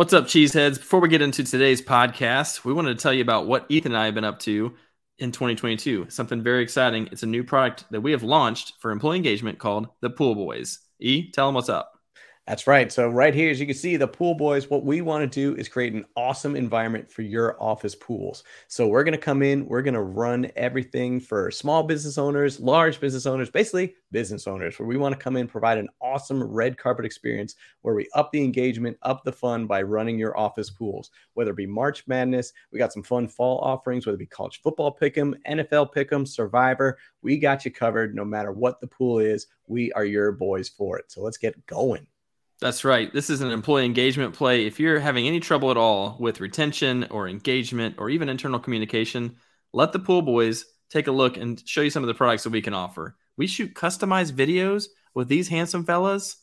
What's up, cheeseheads? Before we get into today's podcast, we wanted to tell you about what Ethan and I have been up to in 2022. Something very exciting. It's a new product that we have launched for employee engagement called the Pool Boys. E, tell them what's up. That's right. So right here, as you can see, the pool boys, what we want to do is create an awesome environment for your office pools. So we're going to come in, we're going to run everything for small business owners, large business owners, basically business owners, where we want to come in, provide an awesome red carpet experience where we up the engagement, up the fun by running your office pools, whether it be March Madness, we got some fun fall offerings, whether it be college football pick'em, NFL pick'em, Survivor, we got you covered no matter what the pool is. We are your boys for it. So let's get going. That's right. This is an employee engagement play. If you're having any trouble at all with retention or engagement or even internal communication, let the pool boys take a look and show you some of the products that we can offer. We shoot customized videos with these handsome fellas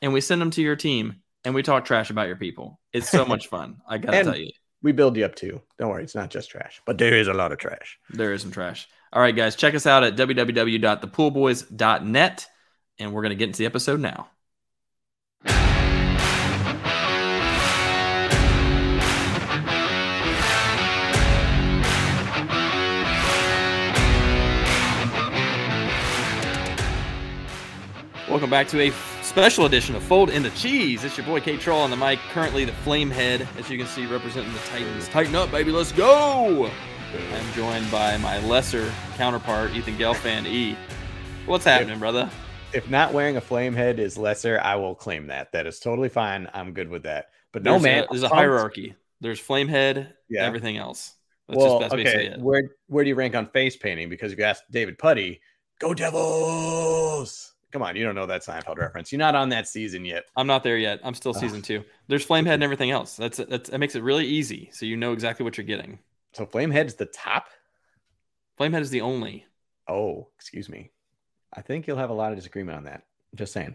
and we send them to your team and we talk trash about your people. It's so much fun. I got to tell you. We build you up too. Don't worry, it's not just trash, but there is a lot of trash. There is some trash. All right, guys, check us out at www.thepoolboys.net and we're going to get into the episode now. Welcome back to a special edition of Fold in the Cheese. It's your boy K Troll on the mic, currently the Flamehead, as you can see, representing the Titans. Tighten up, baby, let's go! I'm joined by my lesser counterpart, Ethan Gelfand E. What's happening, if, brother? If not wearing a flame head is lesser, I will claim that. That is totally fine. I'm good with that. But no, there's man, a, there's a hierarchy. There's Flamehead, yeah. everything else. That's well, just, okay. Where where do you rank on face painting? Because if you ask David Puddy, go Devils. Come on, you don't know that Seinfeld reference. You're not on that season yet. I'm not there yet. I'm still season two. There's Flamehead and everything else. That's that's that makes it really easy, so you know exactly what you're getting. So Flamehead's the top. Flamehead is the only. Oh, excuse me. I think you'll have a lot of disagreement on that. Just saying.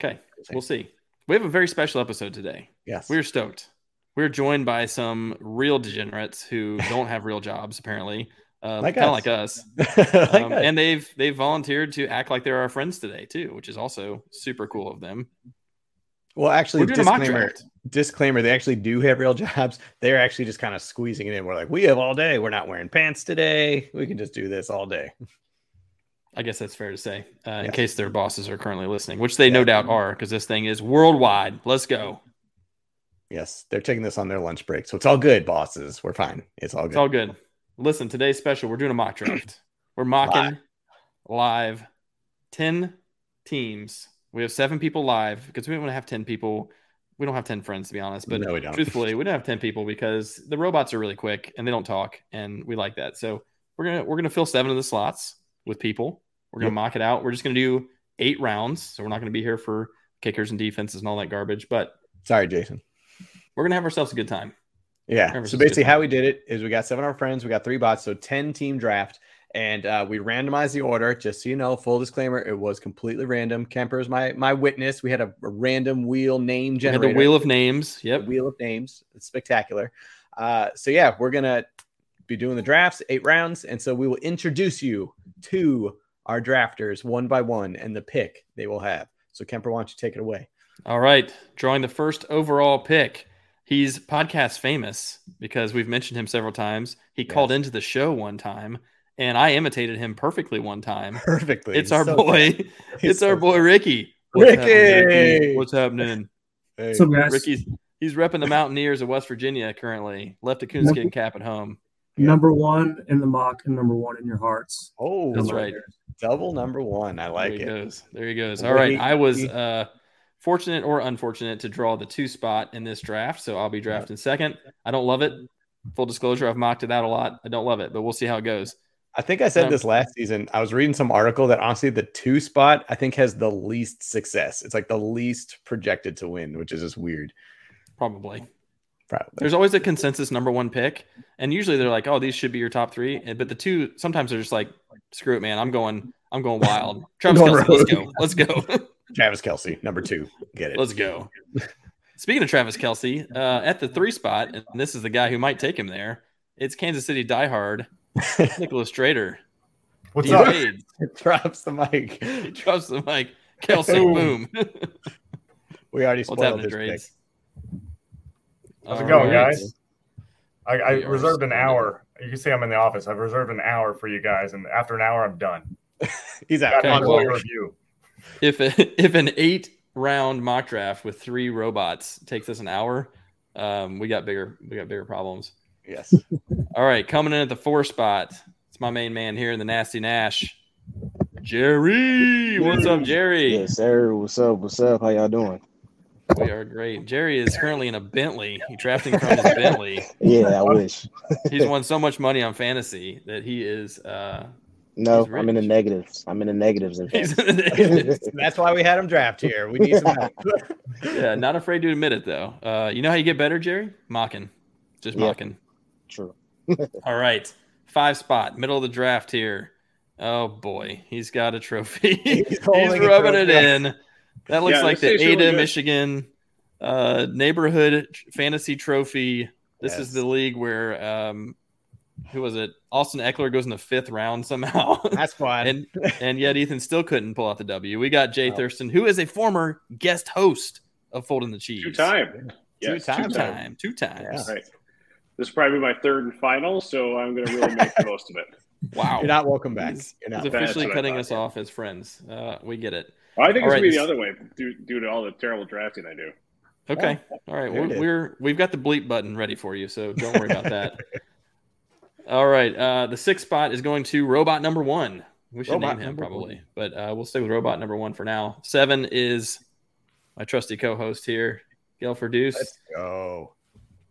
Okay, Just saying. we'll see. We have a very special episode today. Yes, we're stoked. We're joined by some real degenerates who don't have real jobs, apparently uh, like kind of like us. like um. And they've they've volunteered to act like they're our friends today too, which is also super cool of them. Well, actually, disclaimer, disclaimer, they actually do have real jobs. They're actually just kind of squeezing it in. We're like, we have all day. We're not wearing pants today. We can just do this all day. I guess that's fair to say, uh, in case their bosses are currently listening, which they yeah. no doubt are, because this thing is worldwide. Let's go. Yes, they're taking this on their lunch break, so it's all good, bosses. We're fine. It's all good. It's all good. Listen, today's special. We're doing a mock draft. We're mocking live. live 10 teams. We have seven people live because we don't want to have 10 people. We don't have 10 friends, to be honest. But no, we truthfully, we don't have 10 people because the robots are really quick and they don't talk. And we like that. So we're going to, we're going to fill seven of the slots with people. We're going to yep. mock it out. We're just going to do eight rounds. So we're not going to be here for kickers and defenses and all that garbage. But sorry, Jason. We're going to have ourselves a good time. Yeah. So basically, how we did it is we got seven of our friends, we got three bots, so 10 team draft, and uh, we randomized the order. Just so you know, full disclaimer, it was completely random. Kemper is my my witness. We had a, a random wheel name generator. The wheel of names. Yep. Wheel of names. It's spectacular. Uh, so yeah, we're gonna be doing the drafts, eight rounds, and so we will introduce you to our drafters one by one and the pick they will have. So Kemper, why don't you take it away? All right, drawing the first overall pick. He's podcast famous because we've mentioned him several times. He yes. called into the show one time and I imitated him perfectly one time. Perfectly. It's our so boy. It's so our boy Ricky. What's Ricky. Happening, Ricky. What's happening? Hey. So guys. Ricky's he's repping the Mountaineers of West Virginia currently. Left a coonskin cap at home. Number one in the mock and number one in your hearts. Oh, that's right. Double number one. I like there he it. Goes. There he goes. All right. I was uh fortunate or unfortunate to draw the two spot in this draft. So I'll be drafting second. I don't love it. Full disclosure, I've mocked it out a lot. I don't love it, but we'll see how it goes. I think I said um, this last season. I was reading some article that honestly, the two spot I think has the least success. It's like the least projected to win, which is just weird. Probably. Probably. There's always a consensus number one pick, and usually they're like, "Oh, these should be your top three. But the two sometimes they're just like, "Screw it, man! I'm going. I'm going wild." Travis Kelce, let's go. Let's go. Travis Kelce, number two. Get it. Let's go. Speaking of Travis Kelce, uh, at the three spot, and this is the guy who might take him there. It's Kansas City diehard, Nicholas Strader. What's up? drops the mic. He drops the mic. Kelce, boom. we already spoiled What's his pick. How's it going, right. guys? I, I reserved an hour. You can see I'm in the office. I've reserved an hour for you guys, and after an hour, I'm done. He's out. Got Okay, an review. If if an eight round mock draft with three robots takes us an hour, um, we got bigger we got bigger problems. Yes. All right, coming in at the four spot, it's my main man here in the Nasty Nash, Jerry. What's up, Jerry? Yes, sir. What's up? What's up? How y'all doing? We are great. Jerry is currently in a Bentley. He's drafting from his Bentley. Yeah, I wish. He's won so much money on fantasy that he is. Uh, No, I'm in the negatives. I'm in the negatives. In he's. That's why we had him draft here. We need some help. yeah, not afraid to admit it though. Uh, you know how you get better, Jerry? Mocking, just Yeah. mocking. True. All right, five spot, middle of the draft here. Oh boy, he's got a trophy. He's he's holding a rubbing it in. That looks Yeah, like the tastes really Ada. Michigan uh, neighborhood fantasy trophy. This is the league where um, who was it? Austin Ekeler goes in the fifth round somehow. That's fine. and and yet Ethan still couldn't pull out the W. We got Jay Oh. Thurston, who is a former guest host of Folding the Cheese. Two time. Yes, Two Two time, two times. Yeah. Right. This is probably my third and final, so I'm going to really make the most of it. Wow. You're not welcome back. He's, You're he's not. That's officially cutting thought, us yeah. off as friends. Uh, we get it. Well, I think All it's right, going to be the other way due, due to all the terrible drafting I do. Okay. All right. We're, we're we've got the bleep button ready for you, so don't worry about that. All right. Uh, the sixth spot is going to robot number one. We should Robot name him number probably, but uh, we'll stick with robot number one for now. Seven is my trusty co-host here, Gail Deuce. Let's go.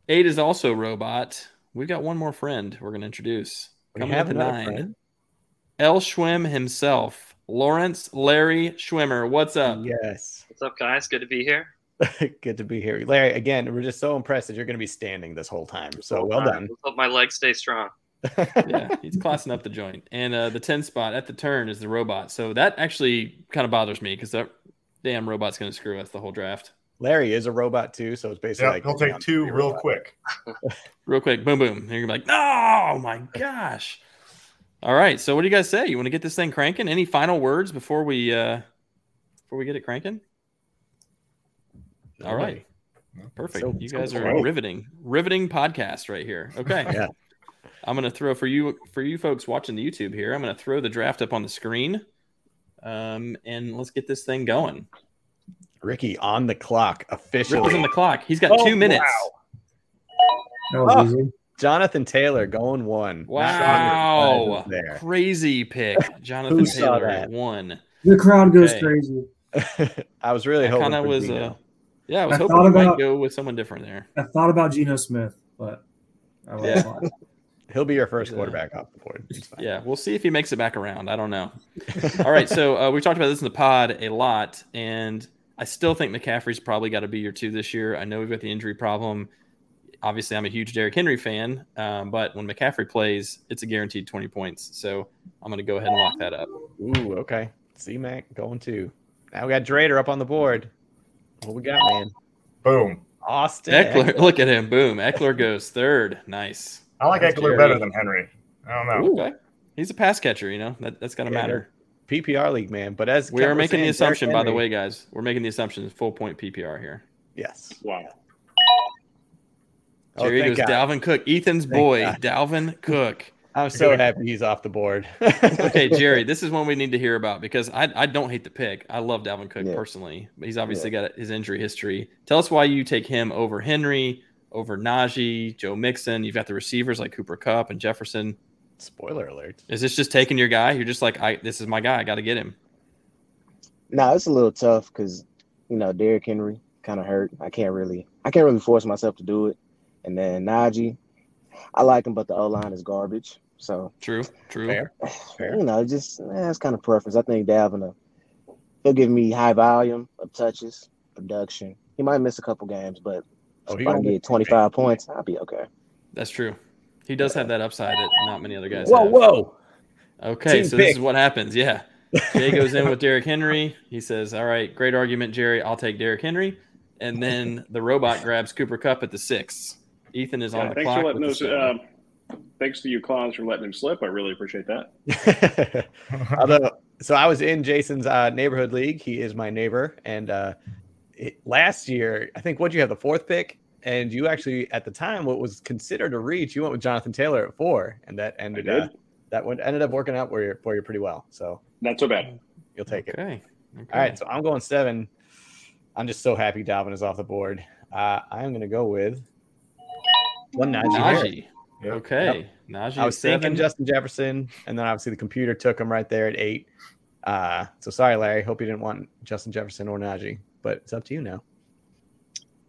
Eight is also robot. We've got one more friend we're going to introduce. We Coming have at the nine, friend. L. Schwim himself, Lawrence Larry Schwimmer. What's up? Yes. What's up, guys? Good to be here. Good to be here. Larry, again, we're just so impressed that you're going to be standing this whole time. So well done. let's hope my legs stay strong. Yeah, he's classing up the joint. And uh, the 10 spot at the turn is the robot. So that actually kind of bothers me because that damn robot's going to screw us the whole draft. Larry is a robot too, so it's basically Yeah, like he'll take two real quick. Real quick, boom, boom. And you're going to be like, oh my gosh. All right. So what do you guys say? You want to get this thing cranking? Any final words before we uh before we get it cranking? All right. Perfect. So- you so guys are close. riveting, riveting podcast right here. Okay. Yeah. I'm gonna throw for you for you folks watching the YouTube here. I'm gonna throw the draft up on the screen, um, and let's get this thing going. Ricky on the clock officially. Rick's on the clock. He's got Oh, two minutes. That was Oh. Jonathan Taylor going one. Wow, there. crazy pick, Jonathan Who Taylor that? one. The crowd goes Okay. crazy. I was really I hoping kind of was, Geno. uh, yeah, I was I hoping thought we might about- go with someone different there. I thought about Geno Smith, but I was Yeah. Fine. He'll be your first Yeah. quarterback off the board. Yeah, we'll see if he makes it back around. I don't know. All right, so uh, we talked about this in the pod a lot, and I still think McCaffrey's probably got to be your two this year. I know we've got the injury problem. Obviously, I'm a huge Derrick Henry fan, um, but when McCaffrey plays, it's a guaranteed 20 points. So I'm going to go ahead and lock that up. Ooh, okay. C Mac going two. Now we got Drader up on the board. What we got, man? Boom. Austin. Ekeler, look at him. Boom. Ekeler goes third. Nice. I like That's Ekeler better than Henry. I don't know. Ooh. Okay. He's a pass catcher, you know, that, that's got to Yeah, matter. PPR league, man. But as We Kevin are making the assumption, Derrick by the way, guys. We're making the assumption full point PPR here. Yes. Wow. Oh, Jerry thank goes God. Dalvin Cook, Ethan's Thank boy, God. Dalvin Cook. I'm so happy he's off the board. Okay, Jerry, this is one we need to hear about because I, I don't hate the pick. I love Dalvin Cook Yeah. personally, but he's obviously got his injury history. Tell us why you take him over Henry, over Najee, Joe Mixon. You've got the receivers like Cooper Kupp and Jefferson. Spoiler alert. Is this just taking your guy? You're just like, I this is my guy. I got to get him. No, it's a little tough because you know Derrick Henry kind of hurt. I can't really, I can't really force myself to do it. And then Najee, I like him, but the O line is garbage. So True, true. Fair. Fair. you know, just eh, it's kind of preference. I think Dalvin, uh, he'll give me high volume of touches, production. He might miss a couple games, but Oh, he if I gonna get 25 points, I'll be okay. That's true. He does have that upside that not many other guys Whoa, have. whoa. Okay, Team so this is what happens. Yeah. Jay goes in with Derrick Henry. He says, All right, great argument, Jerry. I'll take Derrick Henry. And then the robot grabs Cooper Kupp at the six. Ethan is on the thanks clock. for letting with those. the seven. Um, thanks to you clowns for letting him slip. I really appreciate that. Although, so I was in Jason's uh, neighborhood league. He is my neighbor, and uh, it, last year, I think what you have the fourth pick, and you actually at the time what was considered a reach, you went with Jonathan Taylor at four, and that ended did. uh, that one ended up working out for you for you pretty well. So Not so bad. you'll take it. Okay. okay. All right, so I'm going seven. I'm just so happy Dalvin is off the board. Uh, I'm going to go with one Najee. Harris. Najee. Yep. Okay. Najee. I was seven. thinking Justin Jefferson, and then obviously the computer took him right there at eight. Uh, so sorry, Larry. Hope you didn't want Justin Jefferson or Najee, but it's up to you now.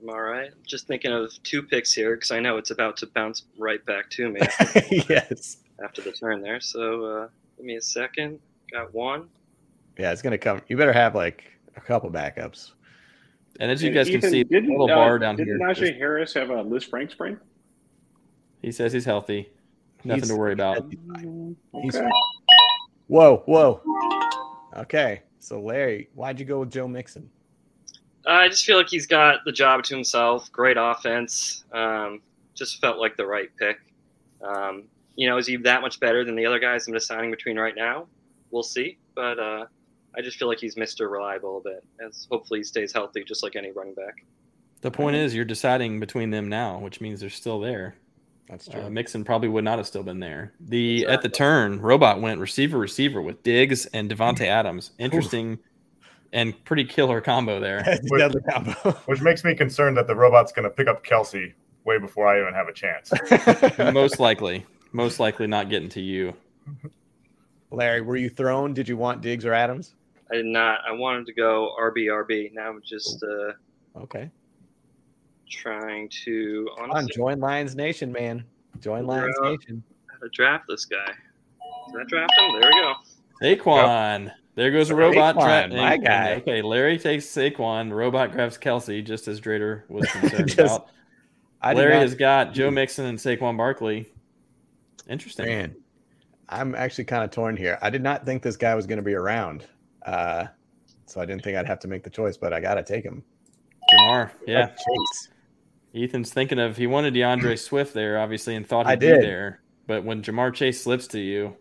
I'm all right. Just thinking of two picks here because I know it's about to bounce right back to me yes. after the turn there. So uh, give me a second. Got one. Yeah, it's gonna come. You better have like a couple backups. And as you And guys Ethan, can see, the didn't, little uh, bar down didn't here. Najee Harris have a Lisfranc sprain? He says he's healthy. Nothing He's- to worry about. He's- Okay. Whoa, whoa. Okay, so Larry, why'd you go with Joe Mixon? I just feel like he's got the job to himself. Great offense. Um, just felt like the right pick. Um, you know, is he that much better than the other guys I'm deciding between right now? We'll see. But uh, I just feel like he's Mr. Reliable a bit. As hopefully he stays healthy, just like any running back. The point is, you're deciding between them now, which means they're still there. That's true. Uh, Mixon probably would not have still been there. The at the turn, Robot went receiver receiver with Diggs and Davante Adams. Interesting and pretty killer combo there. That's a deadly combo. Which makes me concerned that the robot's going to pick up Kelce way before I even have a chance. most likely, most likely not getting to you. Larry, were you thrown? Did you want Diggs or Adams? I did not. I wanted to go RB RB. Now I'm just uh, Okay. trying to On, join Lions Nation, man. Join Lions Yeah. Nation. how to draft this guy. Did I draft him? There we go. Saquon. There goes a robot. Saquon, dra- my guy. Okay, Larry takes Saquon. Robot grabs Kelce, just as Drader was concerned Just- about. I Larry not- has got Joe Mixon and Saquon Barkley. Interesting. Man, I'm actually kind of torn here. I did not think this guy was going to be around. Uh, so I didn't think I'd have to make the choice, but I got to take him. Ja'Marr. Yeah. Chase. Ethan's thinking of he wanted D'Andre Swift there, obviously, and thought he'd I be there. But when Ja'Marr Chase slips to you,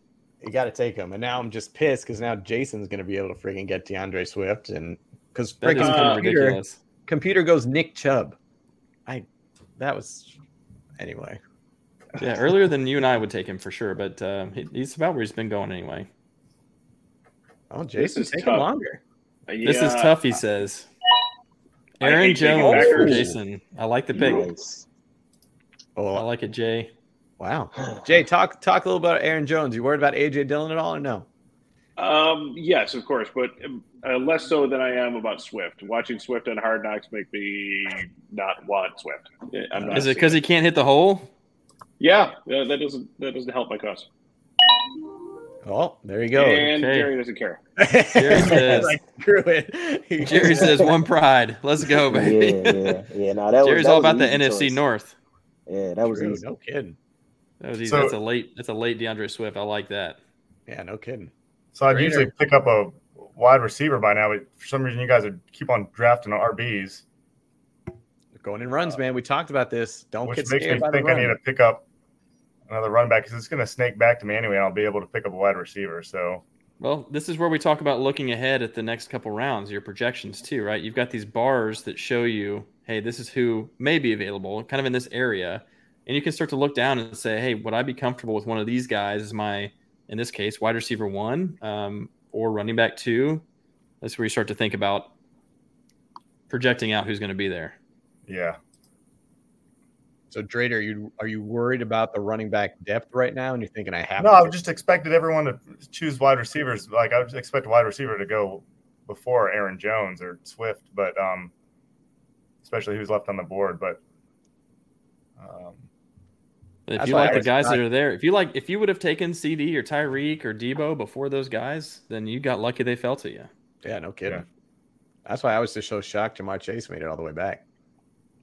You got to take him. And now I'm just pissed because now Jason's going to be able to freaking get D'Andre Swift. And because freaking kind of computer, computer goes Nick Chubb. I, that was, anyway. Yeah, earlier than you and I would take him for sure, but uh, he, he's about where he's been going anyway. Oh, Jason's is taking tough. longer. This is tough, he says. Aaron Jones for. Jason. I like the pick. Nice. I Oh, like it, Jay. Wow. Jay, talk talk a little about Aaron Jones. You worried about AJ Dillon at all or no? Um, yes, of course, but um, uh, less so than I am about Swift. Watching Swift on Hard Knocks make me not want Swift. I'm not Is it because he can't hit the hole? Yeah, uh, that doesn't that doesn't help my cause. Oh, there you go. and okay. Jerry doesn't care. Jerry says- like, screw it. Jerry says one pride. Let's go, baby. yeah, yeah. No, that was Jerry's that all was about the NFC choice. North. Yeah, that was True, easy. no kidding. That was easy. So- that's a late. That's a late D'Andre Swift. I like that. Yeah, no kidding. So I'd Trainer. usually pick up a wide receiver by now, but for some reason you guys would keep on drafting RBs, Going in runs, man. We talked about this. Don't which get makes scared me by the think I need to pick up another run back because it's going to snake back to me anyway. And I'll be able to pick up a wide receiver. So Well, this is where we talk about looking ahead at the next couple rounds, your projections too, right? You've got these bars that show you, hey, this is who may be available, kind of in this area, and you can start to look down and say, hey, would I be comfortable with one of these guys as my, in this case, wide receiver one um, or running back two? That's where you start to think about projecting out who's going to be there. yeah, So, Drader, are you are you worried about the running back depth right now? And you're thinking I have no, I've just expected everyone to choose wide receivers. Like I would expect a wide receiver to go before Aaron Jones or Swift, but um, especially who's left on the board. But um, If That's you like the was guys that are there, if you like, if you would have taken CD or Tyreek or Deebo before those guys, then you got lucky they fell to you. Yeah, no kidding. Yeah. That's why I was just so shocked Ja'Marr Chase made it all the way back.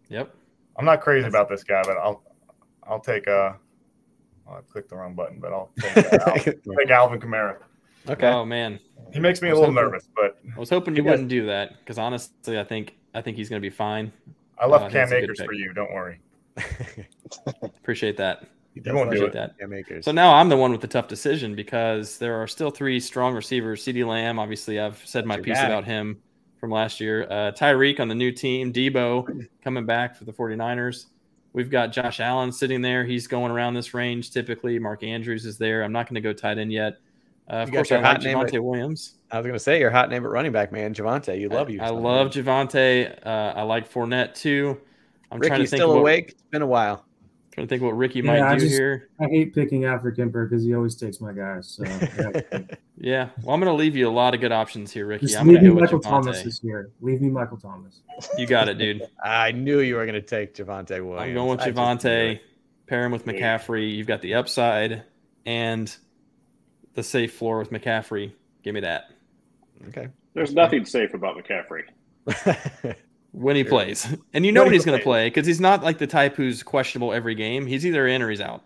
Yep. I'm not crazy about this guy, but I'll I'll take uh, oh, I clicked the wrong button, but I'll take, uh, Al- take Alvin Kamara. okay. Oh man, He makes me a little hoping- nervous, but I was hoping you You wouldn't do that because honestly, I think I think he's going to be fine. I left Uh, Cam that's Akers for you. Don't worry. Appreciate that. You won't do it. that. So now I'm the one with the tough decision because there are still three strong receivers. CeeDee Lamb, obviously, I've said my piece about him from last year. Uh, Tyreek on the new team. Deebo coming back for the 49ers. We've got Josh Allen sitting there. He's going around this range typically. Mark Andrews is there. I'm not going to go tight end yet. Uh, of You course, your I like hot name Javonte at- Williams. I was gonna say your hot name at running back, man, Javonte. You love you. I love Javonte. Uh, I like Fournette too. I'm trying to think still what, awake. It's been a while. Trying to think what Ricky Yeah, might I do just- here. I hate picking after Kemper because he always takes my guys. So yeah. Yeah, well, I'm going to leave you a lot of good options here, Ricky. just I'm going leave to me go with Michael Thomas this year. Leave me Michael Thomas. You got it, dude. I knew you were gonna take Javonte Williams. I'm going with I just Javonte. Pair him with McCaffrey. You've got the upside and the safe floor with McCaffrey. Give me that Okay. There's nothing safe about McCaffrey. when he Sure. plays, and you know When when he's going to play because he's not like the type who's questionable every game. He's either in or he's out.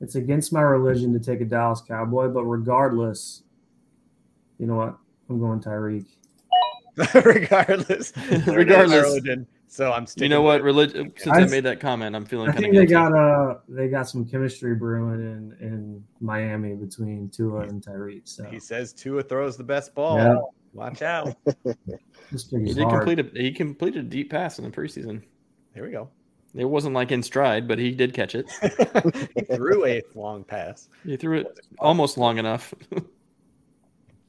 It's against my religion to take a Dallas Cowboy, but regardless, you know what? I'm going Tyreek. Regardless. Regardless. Religion. So I'm You know what? with Religion. Since I, I- made that comment, I'm feeling I think they got uh they got some chemistry brewing in in Miami between Tua and Tyreek. So. He says Tua throws the best ball. Yeah. Watch out. this pick He is did hard. complete a he completed a deep pass in the preseason. Here we go. It wasn't like in stride, but he did catch it. he threw a long pass. He threw it almost long enough.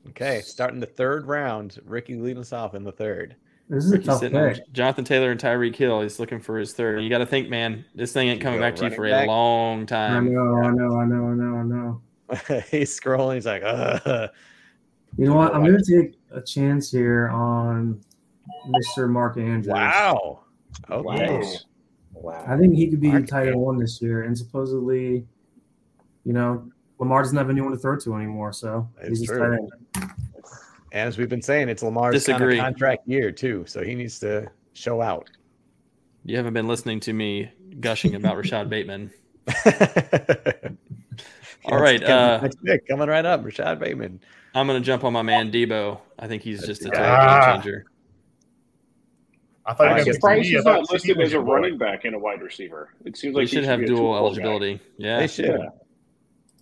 Okay, starting the third round. Ricky leading us off in the third. This is a tough sitting on pick. Jonathan Taylor and Tyreek Hill. He's looking for his third. You got to think, man, this thing ain't coming back to you for back. a long time. I know, I know, I know, I know, I know. he's scrolling. He's like, uh, You know what? I'm going to take a chance here on Mr. Mark Andrews. wow. Okay. Wow. Wow. I think he could be Mark tight end one this year, and supposedly, you know, Lamar doesn't have anyone to throw to anymore, so It's he's just true. tight end. And as we've been saying, it's Lamar's kind of contract year too, so he needs to show out. You haven't been listening to me gushing about Rashod Bateman. All right, That's uh, coming right up, Rashod Bateman. I'm going to jump on my man Deebo. I think he's just a total Ah. game changer. I thought you I'm surprised he's not listed as a boy. running back and a wide receiver. It seems like He like should have dual two-four guy. eligibility. Yeah. They should Yeah.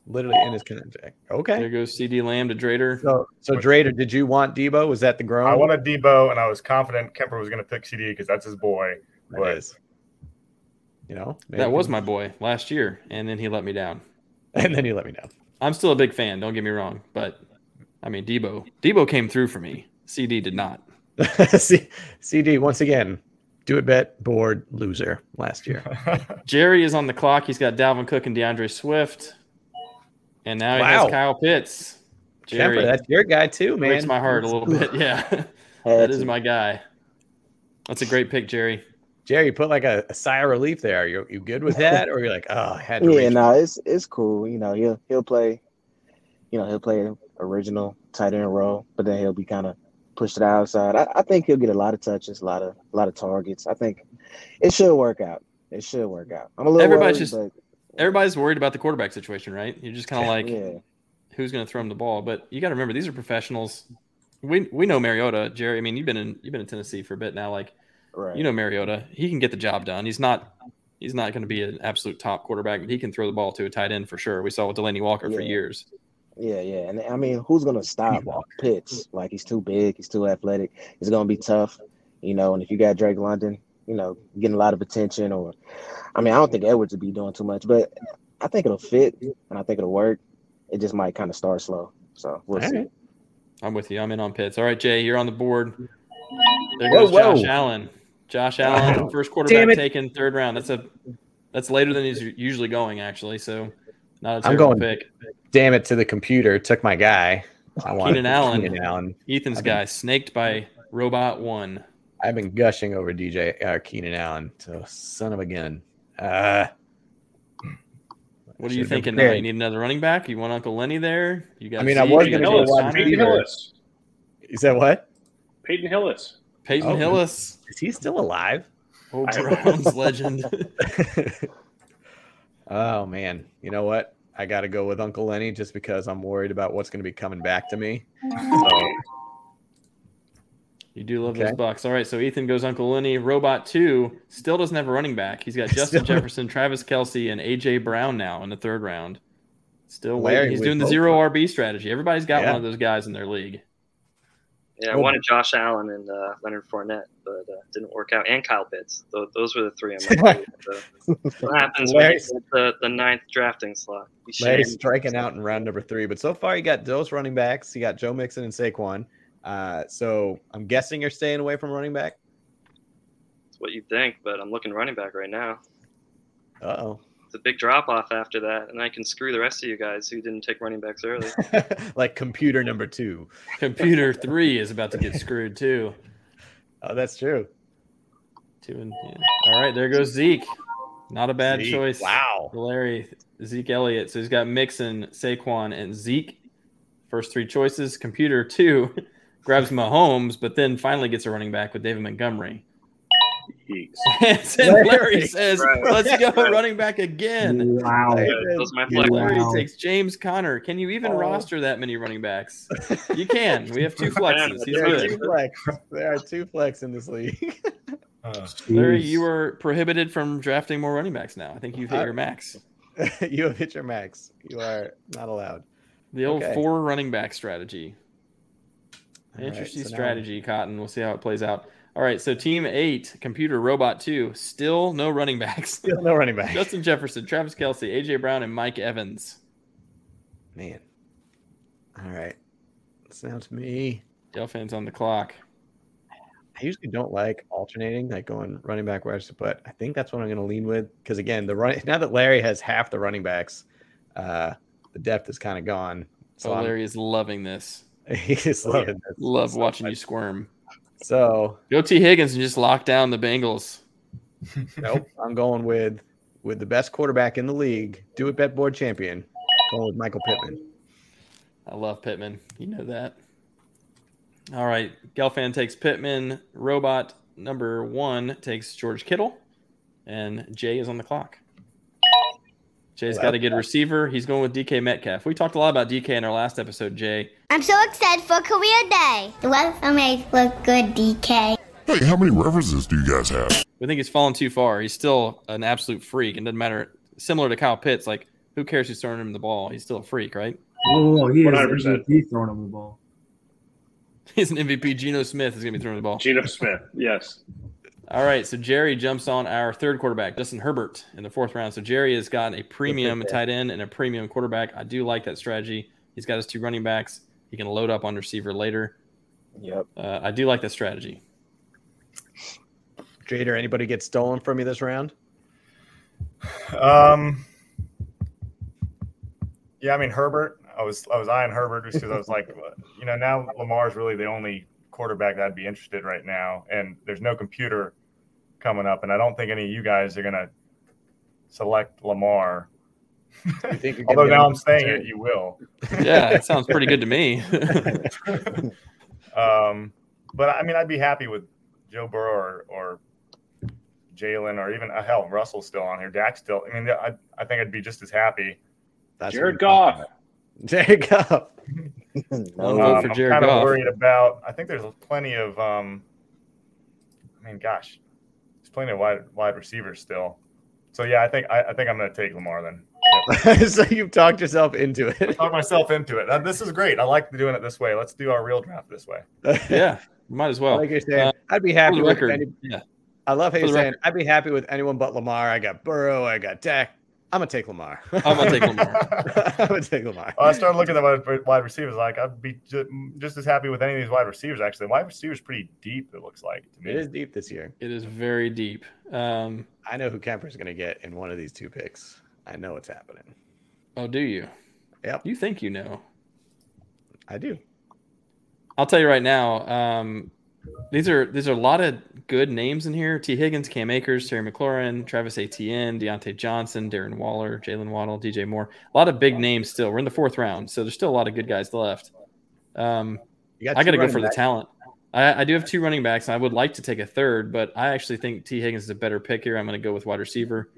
literally in his contract. Okay. There goes CeeDee Lamb to Drader. So, so Drader, did you want Deebo? Was that the groan? I wanted Deebo, and I was confident Kemper was going to pick CD because that's his boy. That but- is. You know, That was my boy last year, and then he let me down. And then he let me down. I'm still a big fan. Don't get me wrong, but I mean Deebo. Deebo came through for me. CD did not. C- CD once again. Do it bet board loser last year. Jerry is on the clock. He's got Dalvin Cook and D'Andre Swift, and now he Wow. has Kyle Pitts. Jerry Kemper, that's your guy too, man. breaks my heart a little bit. Yeah, that is my guy. That's a great pick, Jerry. Jerry, you put like a, a sigh of relief there. You you good with that, or you're like, oh, I had to. Yeah, reach no, it's it's cool. You know, he'll he'll play, you know, he'll play original tight end role, but then he'll be kind of pushed to the outside. I, I think he'll get a lot of touches, a lot of a lot of targets. I think it should work out. It should work out. I'm a little Everybody's worried, just- Everybody's worried about the quarterback situation, right? You're just kind of like, yeah, who's going to throw him the ball? But you got to remember, these are professionals. We we know Mariota, Jerry. I mean, you've been in you've been in Tennessee for a bit now. Like, right. you know Mariota, he can get the job done. He's not he's not going to be an absolute top quarterback, but he can throw the ball to a tight end for sure. We saw with Delanie Walker for years. Yeah, yeah, and I mean, who's gonna stop Pitts? Like he's too big, he's too athletic. It's gonna be tough, you know. And if you got Drake London, you know, getting a lot of attention, or I mean, I don't think Edwards would be doing too much, but I think it'll fit and I think it'll work. It just might kind of start slow, so we'll All see. right. I'm with you. I'm in on Pitts. All right, Jay, you're on the board. There Whoa, goes Josh. Allen. Josh Allen, first quarterback taken third round. That's a that's later than he's usually going, actually. So not a I'm going- pick. Damn it to the computer. Took my guy. I wanted Keenan Allen. Keenan Allen. Ethan's I've been- guy snaked by Robot One. I've been gushing over DJ uh, Keenan Allen. So son of a gun. Uh, What are you thinking now? You need another running back? You want Uncle Lenny there? You got I mean, I Zeke, was you gonna go James Peyton receiver. Hillis. is that what? Peyton Hillis. Peyton Oh. Hillis, Is he still alive? old I Browns legend. oh man, you know what? I got to go with Uncle Lenny just because I'm worried about what's going to be coming back to me. So, You do love Okay. those bucks. All right, so Ethan goes Uncle Lenny. Robot two still doesn't have a running back. He's got Justin Jefferson, Travis Kelce, and AJ Brown now in the third round. Still Larry waiting. He's doing the zero RB strategy. Everybody's got Yeah. one of those guys in their league. Yeah, I Well- wanted Josh Allen and uh, Leonard Fournette, but uh, didn't work out. And Kyle Pitts. Those, those were the three. I'm like, so what happens when Larry's- the, the ninth drafting slot? Larry's striking out in round number three, but so far you got those running backs. You got Joe Mixon and Saquon. Uh, so I'm guessing you're staying away from running back. It's what you think, but I'm looking running back right now. Uh oh. It's a big drop off after that, and I can screw the rest of you guys who didn't take running backs early. like computer number two. Computer three is about to get screwed too. Oh, that's true. Two and yeah. all right, there goes Zeke. Not a bad Zeke, choice. Wow. Larry Zeke Elliott. So he's got Mixon, Saquon, and Zeke. First three choices. Computer two grabs Mahomes, but then finally gets a running back with David Montgomery. Yeeks. and Larry Larry. says, Right. "Let's go Right. running back again." Wow. Hey, my flex. Larry Wow. takes James Conner. Can you even Oh. roster that many running backs? You can. We have two flexes. He's There are two flex. There are two flex in this league. Uh, Larry, Jeez. you are prohibited from drafting more running backs now. I think you've hit Uh, your max. you have hit your max. You are not allowed. The old okay. four running back strategy. All right, Interesting so now- strategy, Cotton. We'll see how it plays out. All right, so team eight, computer robot two, still no running backs. Still no running back. Justin Jefferson, Travis Kelce, AJ Brown, and Mike Evans. Man. All right. Sounds to me. Delphin's on the clock. I usually don't like alternating, like going running back wise, but I think that's what I'm going to lean with. Because again, the run now that Larry has half the running backs, uh, the depth is kind of gone. So So I'm- Larry is loving this. he's loving this. Love So watching much. you squirm. So Go Tee Higgins and just lock down the Bengals. nope, I'm going with with the best quarterback in the league, do it bet board champion, going with Michael Pittman. I love Pittman. You know that. All right. Gelfand takes Pittman. Robot number one takes George Kittle. And Jay is on the clock. Jay's Well, got a good receiver. He's going with DK Metcalf. We talked a lot about DK in our last episode, Jay. I'm so excited for career day. The weather makes look good, DK. Hey, how many references do you guys have? We think he's fallen too far. He's still an absolute freak. And doesn't matter. Similar to Kyle Pitts, like, who cares who's throwing him the ball? He's still a freak, right? Oh, whoa, whoa, he is 100%. MVP throwing him the ball. He's an MVP. Geno Smith is going to be throwing the ball. Geno Smith. Yes. All right, so Jerry jumps on our third quarterback, Justin Herbert, in the fourth round. So Jerry has got a premium pick. tight end and a premium quarterback. I do like that strategy. He's got his two running backs. He can load up on receiver later. Yep. Uh, I do like that strategy. Jader, anybody get stolen from you this round? Um, yeah, I mean Herbert. I was I was eyeing Herbert just because I was like, you know, now Lamar's really the only quarterback that I'd be interested right now, and there's no computer coming up, and I don't think any of you guys are gonna select Lamar. You think you're Although now I'm saying it, you will. Yeah, it sounds pretty good to me. Um, but I mean, I'd be happy with Joe Burrow or, or Jalen or even uh, hell, Russell's still on here. Dak's still. I mean, I, I think I'd be just as happy. That's Jared what I'm Goff. about. Jared Goff. One no, vote Um, for I'm Jared kind of worried about. I think there's plenty of. Um, I mean, gosh, there's plenty of wide wide receivers still. So yeah, I think I, I think I'm going to take Lamar then. so you've talked yourself into it. Talk myself into it. Uh, This is great. I like doing it this way. Let's do our real draft this way. yeah, might as well. like you're saying, Uh, I'd be happy with record, any, yeah. I love how you're saying record. I'd be happy with anyone but Lamar. I got Burrow, I got Dak. I'm gonna take Lamar. I'm gonna take Lamar. I'm gonna take Lamar. Well, I started looking at my wide receivers. Like I'd be ju- just as happy with any of these wide receivers. Actually, wide receivers pretty deep. It looks like to me. It is deep this year. It is very deep. Um, I know who Kemper's gonna get in one of these two picks. I know what's happening. oh, do you? Yep. You think you know? I do. I'll tell you right now. Um, these are these are a lot of good names in here. Tee Higgins, Cam Akers, Terry McLaurin, Travis Etienne, Diontae Johnson, Darren Waller, Jaylen Waddle, DJ Moore. A lot of big names still. We're in the fourth round, so there's still a lot of good guys left. Um, You I got to go running for the talent. I, I do have two running backs, and I would like to take a third, but I actually think Tee Higgins is a better pick here. I'm going to go with wide receiver,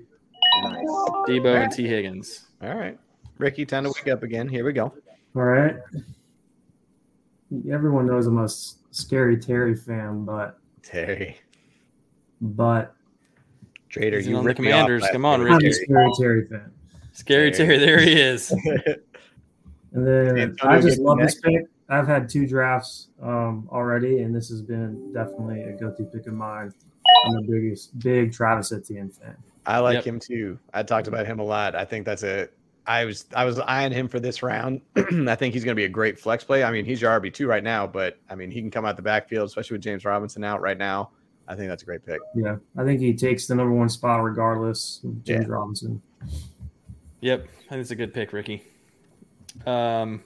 nice. Deebo and Tee Higgins. All right. Ricky, time to wake up again. Here we go. All right. Everyone knows I'm a s- scary Terry fan, but Terry. but Trader, you on the ripped me off Commanders. Come on, week. I'm a scary Terry fan. Scary Terry. Terry, there he is. And then I just love this pick. I've had two drafts um, already, and this has been definitely a go-to pick of mine. I'm the biggest big Travis Etienne fan. I like Yep. him too. I talked about him a lot. I think that's a. I was I was eyeing him for this round. I think he's going to be a great flex play. I mean, he's your RB two right now, but I mean, he can come out the backfield, especially with James Robinson out right now. I think that's a great pick. Yeah, I think he takes the number one spot regardless of James Yeah. Robinson. Yep, I think it's a good pick, Ricky. Um,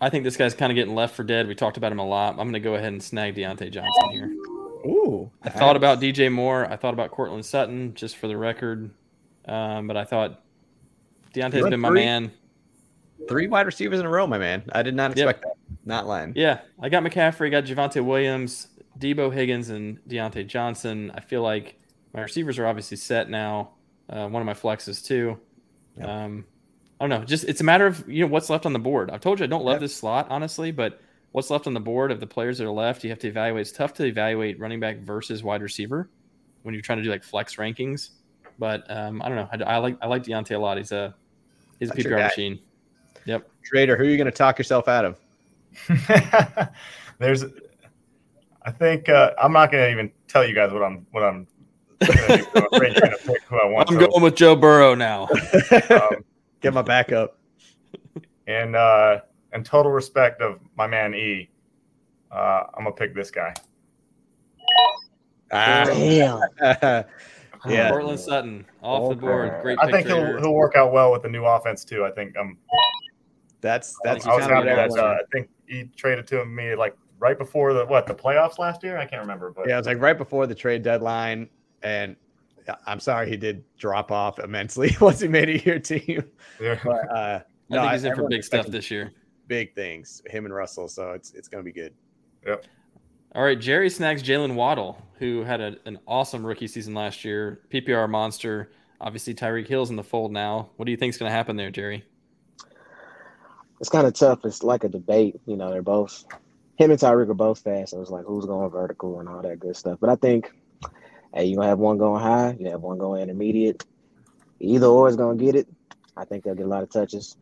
I think this guy's kind of getting left for dead. We talked about him a lot. I'm going to go ahead and snag Diontae Johnson here. Ooh, I thought about DJ Moore. I thought about Courtland Sutton, just for the record. Um, but I thought Diontae's been my three? man. three wide receivers in a row, my man. I did not Yep. expect that. Not lying. Yeah, I got McCaffrey, got Javonte Williams, Deebo Higgins, and Diontae Johnson. I feel like my receivers are obviously set now. Uh, one of my flexes too. Yep. Um, I don't know. Just it's a matter of you know what's left on the board. I've told you I don't love Yep. this slot honestly, but what's left on the board of the players that are left, you have to evaluate. It's tough to evaluate running back versus wide receiver when you're trying to do like flex rankings. But um, I don't know. I, I like I like Diontae a lot. He's a he's a That's PPR machine. Yep. Trader, who are you going to talk yourself out of? There's, I think uh, I'm not going to even tell you guys what I'm what I'm. Gonna do. I'm going to pick who I want. I'm so, going with Joe Burrow now. um, Get my backup. and uh, and total respect of my man E, uh, I'm gonna pick this guy. Ah, Damn. yeah. Courtland Sutton off the board. Great I think he'll he'll work out well with the new offense too. I think um That's that's I was happy that uh. I think he traded to me like right before the what the playoffs last year. I can't remember, but Yeah, it was like right before the trade deadline, and I'm sorry he did drop off immensely once he made it your team. Yeah. But uh, I think he's in for big stuff this year. Big things, him and Russell. So it's it's gonna be good. All right, Jerry snags Jaylen Waddle, who had a, an awesome rookie season last year. PPR monster. Obviously, Tyreek Hill's in the fold now. What do you think's going to happen there, Jerry? it's kind of tough. It's like a debate. You know, they're both him and Tyreek are both fast. So it's like who's going vertical and all that good stuff. But I think, hey, you're gonna have one going high, you have one going intermediate. Either or is gonna get it. I think they'll get a lot of touches.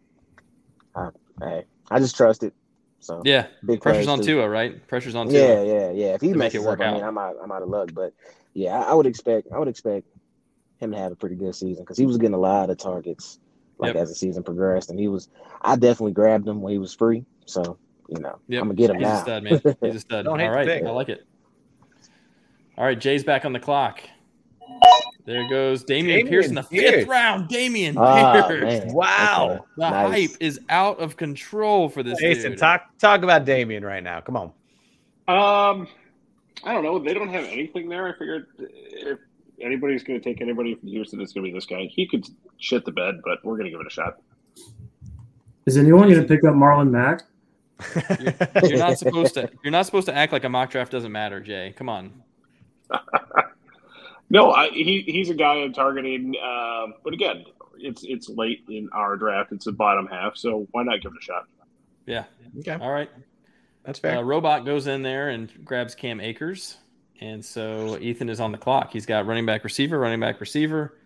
Hey, I just trust it. So Yeah, big pressure's on to- Tua, right? Pressure's on Tua. Yeah, yeah, yeah. If he to make it messes work up, I mean, out. I'm out. I'm out of luck. But yeah, I, I would expect. I would expect him to have a pretty good season because he was getting a lot of targets like Yep. as the season progressed, and he was. I definitely grabbed him when he was free. So you know, Yep. I'm gonna get him He's now. a stud, man. He's a stud. Don't All hate the right, pick. I like it. All right, Jay's back on the clock. There goes Dameon, Dameon Pierce in the fifth round. Dameon Ah, Pierce. man. Wow. Okay. The Nice. hype is out of control for this Jason, dude. talk talk about Dameon right now. Come on. Um, I don't know. They don't have anything there. I figured if anybody's going to take anybody from Houston, it's going to be this guy. He could shit the bed, but we're going to give it a shot. Is anyone going to pick up Marlon Mack? You're not supposed to. You're not supposed to act like a mock draft doesn't matter, Jay. Come on. No, I, he he's a guy I'm targeting. Um, but again, it's it's late in our draft. It's the bottom half, so why not give it a shot? Yeah. okay, All right. that's fair. Uh, Robot goes in there and grabs Cam Akers, and so Ethan is on the clock. He's got running back, receiver, running back, receiver.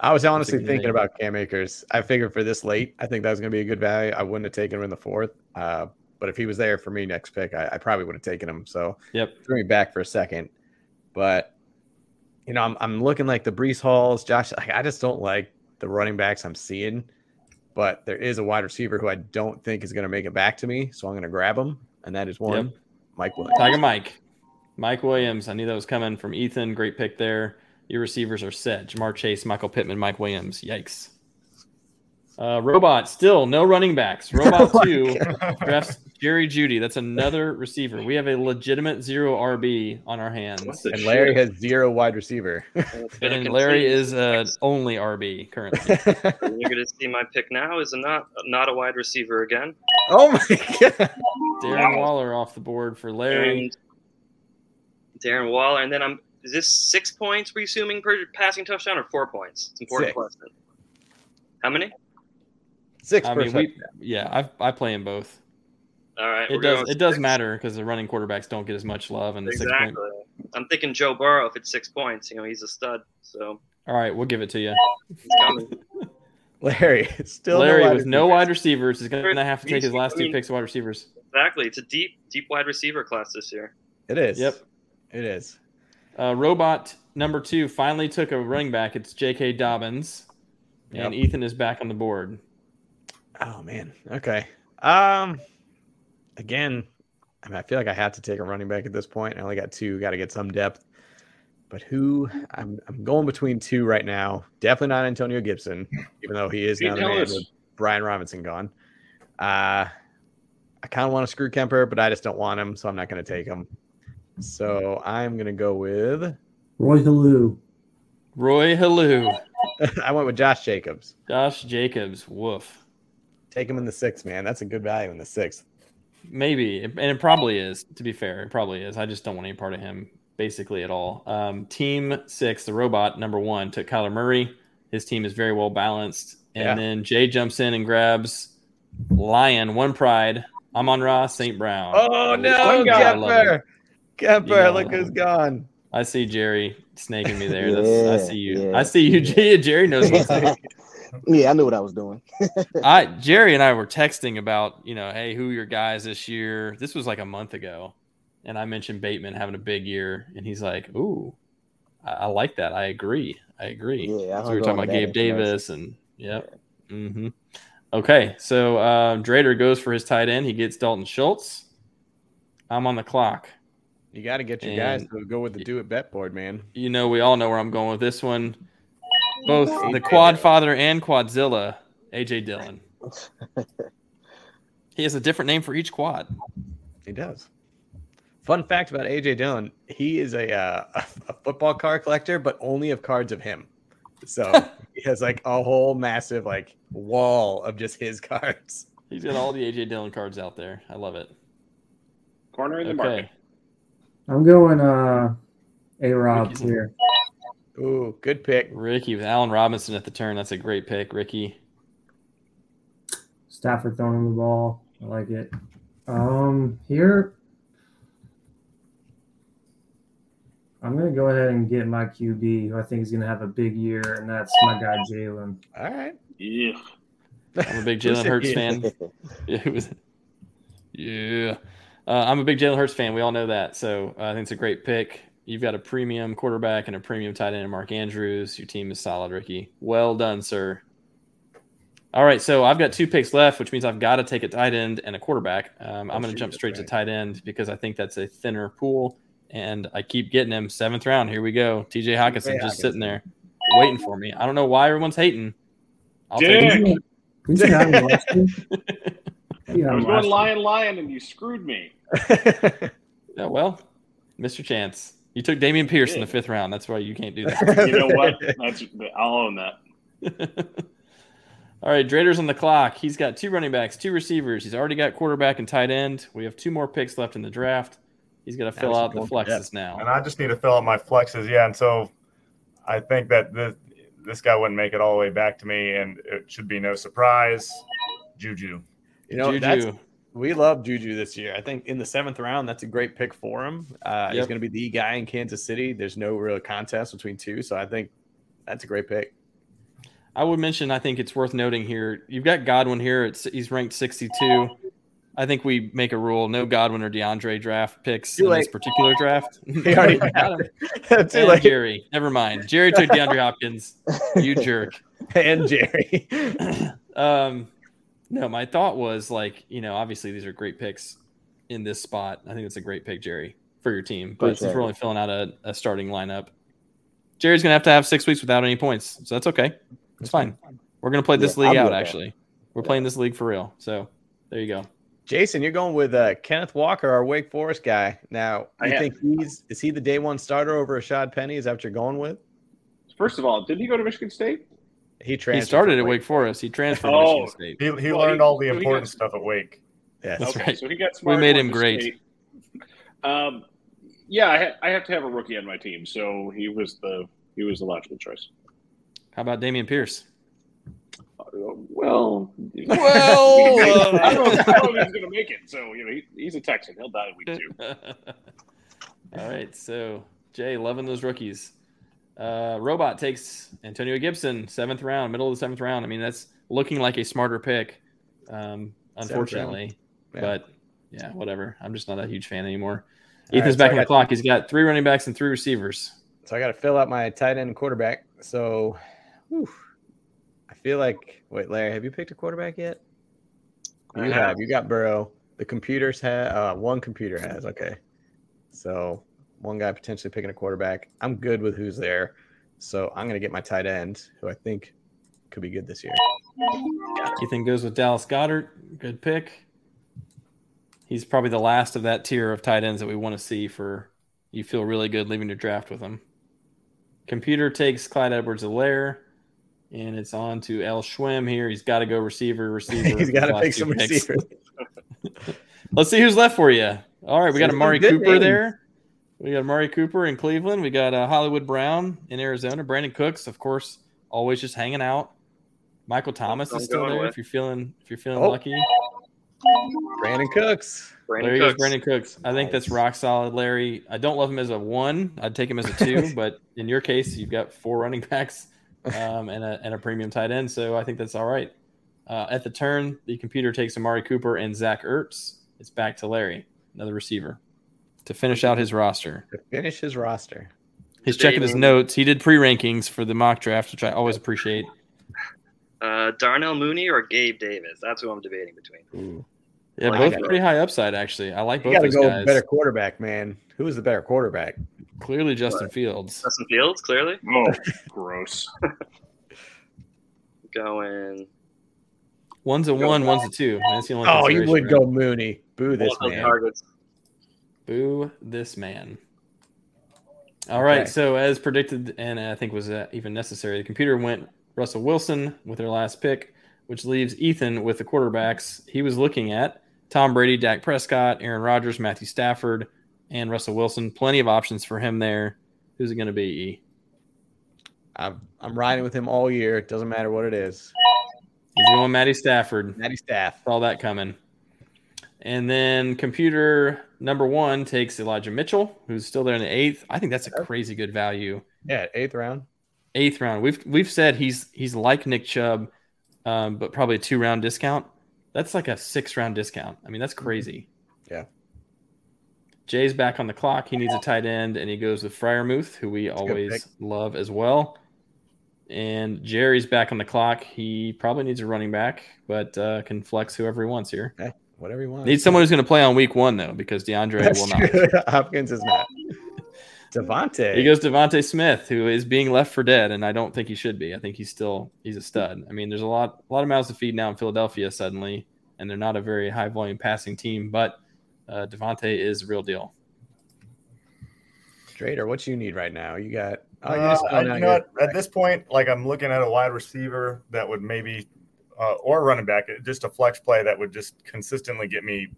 I was honestly That's thinking about Cam Akers. I figured for this late, I think that was going to be a good value. I wouldn't have taken him in the fourth, uh, but if he was there for me next pick, I, I probably would have taken him. So Yep. threw me back for a second. But you know, I'm I'm looking like the Breece Halls, Josh. Like, I just don't like the running backs I'm seeing. But there is a wide receiver who I don't think is going to make it back to me, so I'm going to grab him, and that is one, Yep. Mike Williams. Tiger Mike. Mike Williams. I knew that was coming from Ethan. Great pick there. Your receivers are set. Ja'Marr Chase, Michael Pittman, Mike Williams. Yikes. Uh, Robot, still no running backs. Robot Oh 2 drafts Jerry Jeudy. That's another receiver. We have a legitimate zero RB on our hands. What the And Larry shit? has zero wide receiver. And Larry is uh, only RB currently. You're going to see my pick now is a not not a wide receiver again. oh my god! Darren Waller off the board for Larry. And Darren Waller, and then I'm. Is this six points? We assuming per passing touchdown or four points? It's important Six. question. How many? Six I mean, we yeah, I I play in both. All right, It does going it does matter because the running quarterbacks don't get as much love and the six. Exactly. I'm thinking Joe Burrow if it's six points. You know, he's a stud. So All right, we'll give it to you. Larry, it's still Larry wide with no wide receivers is going to have to take his last two picks of wide receivers. Exactly. It's a deep, deep wide receiver class this year. It is. Yep. It is. Uh, robot number two finally took a running back. It's J.K. Dobbins, and Ethan is back on the board. Oh man. Okay. Um. Again, I mean, I feel like I have to take a running back at this point. I only got two. Got to get some depth. But who? I'm I'm going between two right now. Definitely not Antonio Gibson, even though he is Pete now the man with Brian Robinson gone. Uh, I kind of want to screw Kemper, but I just don't want him, so I'm not going to take him. So I'm going to go with. Roy Halou. Roy Halou, I went with Josh Jacobs. Josh Jacobs. Woof. Take him in the sixth, man. That's a good value in the sixth. Maybe, and it probably is. To be fair, it probably is. I just don't want any part of him basically at all. Um, team six, the robot number one, took Kyler Murray. His team is very well balanced, and Yeah. then Jay jumps in and grabs Lion, one pride. Amon Ross, St. Brown. Oh no, One guy. I love it. Kemper! Kemper, Yeah. look who's gone. I see Jerry snaking me there. That's, I see you. yeah. I see you. Jerry Jerry knows what's up. Yeah, I knew what I was doing. I Jerry and I were texting about, you know, hey, who are your guys this year? This was like a month ago. And I mentioned Bateman having a big year, and he's like, Ooh, I, I like that. I agree. I agree. Yeah, I so we were talking about Gabe information. Davis and yep. hmm Okay, so um, Drader goes for his tight end. He gets Dalton Schultz. I'm on the clock. You got to get your guys to go with the do it bet board, man. You know, we all know where I'm going with this one. Both the Quad Father and Quadzilla, AJ Dillon. He has a different name for each quad. He does. Fun fact about AJ Dillon: he is a uh, a, a football card collector, but only of cards of him. So he has like a whole massive like wall of just his cards. He's got all the AJ Dillon cards out there. I love it. Corner in the market. I'm going uh A Rob here. Ooh, good pick. Ricky with Allen Robinson at the turn. That's a great pick, Ricky. Stafford throwing him the ball. I like it. Um here I'm gonna go ahead and get my QB, who I think is gonna have a big year, and that's my guy Jalen. All right. Yeah. I'm a big Jalen Hurts fan. Yeah, was. Yeah, uh, I'm a big Jalen Hurts fan. We all know that. So uh, I think it's a great pick. You've got a premium quarterback and a premium tight end, in Mark Andrews. Your team is solid, Ricky. Well done, sir. All right, so I've got two picks left, which means I've got to take a tight end and a quarterback. Um, I'm Oh, going to jump that's straight to tight end because I think that's a thinner pool, and I keep getting him seventh round. Here we go. T.J. Hockenson T.J. just sitting there waiting for me. I don't know why everyone's hating. I'll Dick. take it. Didn't you have him last year? You had I was going year. lion, lion, and you screwed me. Yeah, well, Mr. Chance. You took Dameon Pierce in the fifth round. That's why you can't do that. You know what? That's I'll own that. All right, Drader's on the clock. He's got two running backs, two receivers. He's already got quarterback and tight end. We have two more picks left in the draft. He's got to fill out the going flexes depth. now. And I just need to fill out my flexes. Yeah, and so I think that this this guy wouldn't make it all the way back to me, and it should be no surprise. Juju. You know, that's, Juju. We love Juju this year. I think in the seventh round, that's a great pick for him. Uh, He's going to be the guy in Kansas City. There's no real contest between two, so I think that's a great pick. I would mention, I think it's worth noting here. You've got Godwin here. It's, he's ranked 62. I think we make a rule: no Godwin or DeAndre draft picks Too in this particular draft. He already Got him. Too And late. Jerry, never mind. Jerry took DeAndre Hopkins. You jerk. and Jerry. um, no, my thought was like, you know, obviously these are great picks in this spot. I think it's a great pick, Jerry, for your team. But since Appreciate we're only filling out a, a starting lineup, Jerry's gonna have to have six weeks without any points, so that's okay. It's fine. We're gonna play this Yeah, league I'll out. Actually, we're playing this league for real. So there you go. Jason, you're going with uh, Kenneth Walker, our Wake Forest guy. Now, I you am. think he's is he the day one starter over Rashaad Penny? Is that what you're going with? First of all, did he go to Michigan State? He He started at Wake Forest. He transferred Oh. to Michigan State. He, he Well, learned he- all the important got- stuff at Wake. Yes. That's okay, right. so he got smart. We made him great. Um, yeah, I, ha- I have to have a rookie on my team, so he was the he was the logical choice. How about Dameon Pierce? Uh, well, Well, I don't know if I don't know if he's going to make it. So you know, he, he's a Texan. He'll die in week two. All right, so Jay, loving those rookies. Uh, Robot takes Antonio Gibson, seventh round, middle of the seventh round. I mean, that's looking like a smarter pick, um, unfortunately. Yeah. But yeah, whatever. I'm just not a huge fan anymore. All Ethan's right, back I on the got- clock. He's got three running backs and three receivers. So I got to fill out my tight end and quarterback. So, whew, I feel like wait, Larry, have you picked a quarterback yet? You have. have. You got Burrow. The computers have. Uh, one computer has. Okay. So one guy potentially picking a quarterback. I'm good with who's there. So I'm gonna get my tight end, who I think could be good this year. Ethan goes with Dallas Goedert. Good pick. He's probably the last of that tier of tight ends that we want to see for you feel really good leaving your draft with him. Computer takes Clyde Edwards-Helaire, and it's on to El Schwem here. He's got to go receiver, receiver. He's got to pick some receivers. Let's see who's left for you. All right, we got Amari Cooper names. there. We got Amari Cooper in Cleveland. We got uh, Hollywood Brown in Arizona. Brandin Cooks, of course, always just hanging out. Michael Thomas is still there with. if you're feeling if you're feeling Oh. lucky. Brandin Cooks. Brandon there he goes, Brandin Cooks. I think that's rock solid, Larry. I don't love him as a one. I'd take him as a two, but in your case, you've got four running backs um, and a and a premium tight end, so I think that's all right. Uh, at the turn, the computer takes Amari Cooper and Zach Ertz. It's back to Larry, another receiver, to finish out his roster. To finish his roster. He's checking his Debating. notes. He did pre rankings for the mock draft, which I always appreciate. Uh, Darnell Mooney or Gabe Davis? That's who I'm debating between. Ooh. Yeah, Like both that. pretty high upside, actually. I like You both got to those go guys. better quarterback, man. Who is the better quarterback? Clearly, Justin Fields. Justin Fields, clearly. Oh, gross. Going. One's a one, one's a two. That's the only Oh, you would right? go Mooney. Boo this both man. targets. Boo this man. All right. Okay. So, as predicted, and I think was uh, even necessary, the computer went Russell Wilson with their last pick, which leaves Ethan with the quarterbacks. He was looking at Tom Brady, Dak Prescott, Aaron Rodgers, Matthew Stafford, and Russell Wilson. Plenty of options for him there. Who's it going to be? E? I'm, I'm riding with him all year. It doesn't matter what it is. He's going Matty Stafford. Matty Staff. Saw that coming. And then computer number one takes Elijah Mitchell, who's still there in the eighth. I think that's a crazy good value. Yeah, eighth round. Eighth round. We've we've said he's he's like Nick Chubb, um, but probably a two round discount. That's like a six round discount. I mean, that's crazy. Yeah. Jay's back on the clock. He needs a tight end, and he goes with Freiermuth, who we good always love as well. And Jerry's back on the clock. He probably needs a running back, but uh, can flex whoever he wants here. Whatever you want. Needs someone who's going to play on week one though, because DeAndre That's will not. true. Hopkins is not. DeVonta. He goes DeVonta Smith, who is being left for dead, and I don't think he should be. I think he's still he's a stud. I mean, there's a lot a lot of mouths to feed now in Philadelphia suddenly, and they're not a very high volume passing team, but uh, DeVonta is the real deal. Trader, what you need right now? You got. Oh, Uh, I- you know? At this point, like I'm looking at a wide receiver that would maybe, uh, or running back, just a flex play that would just consistently get me,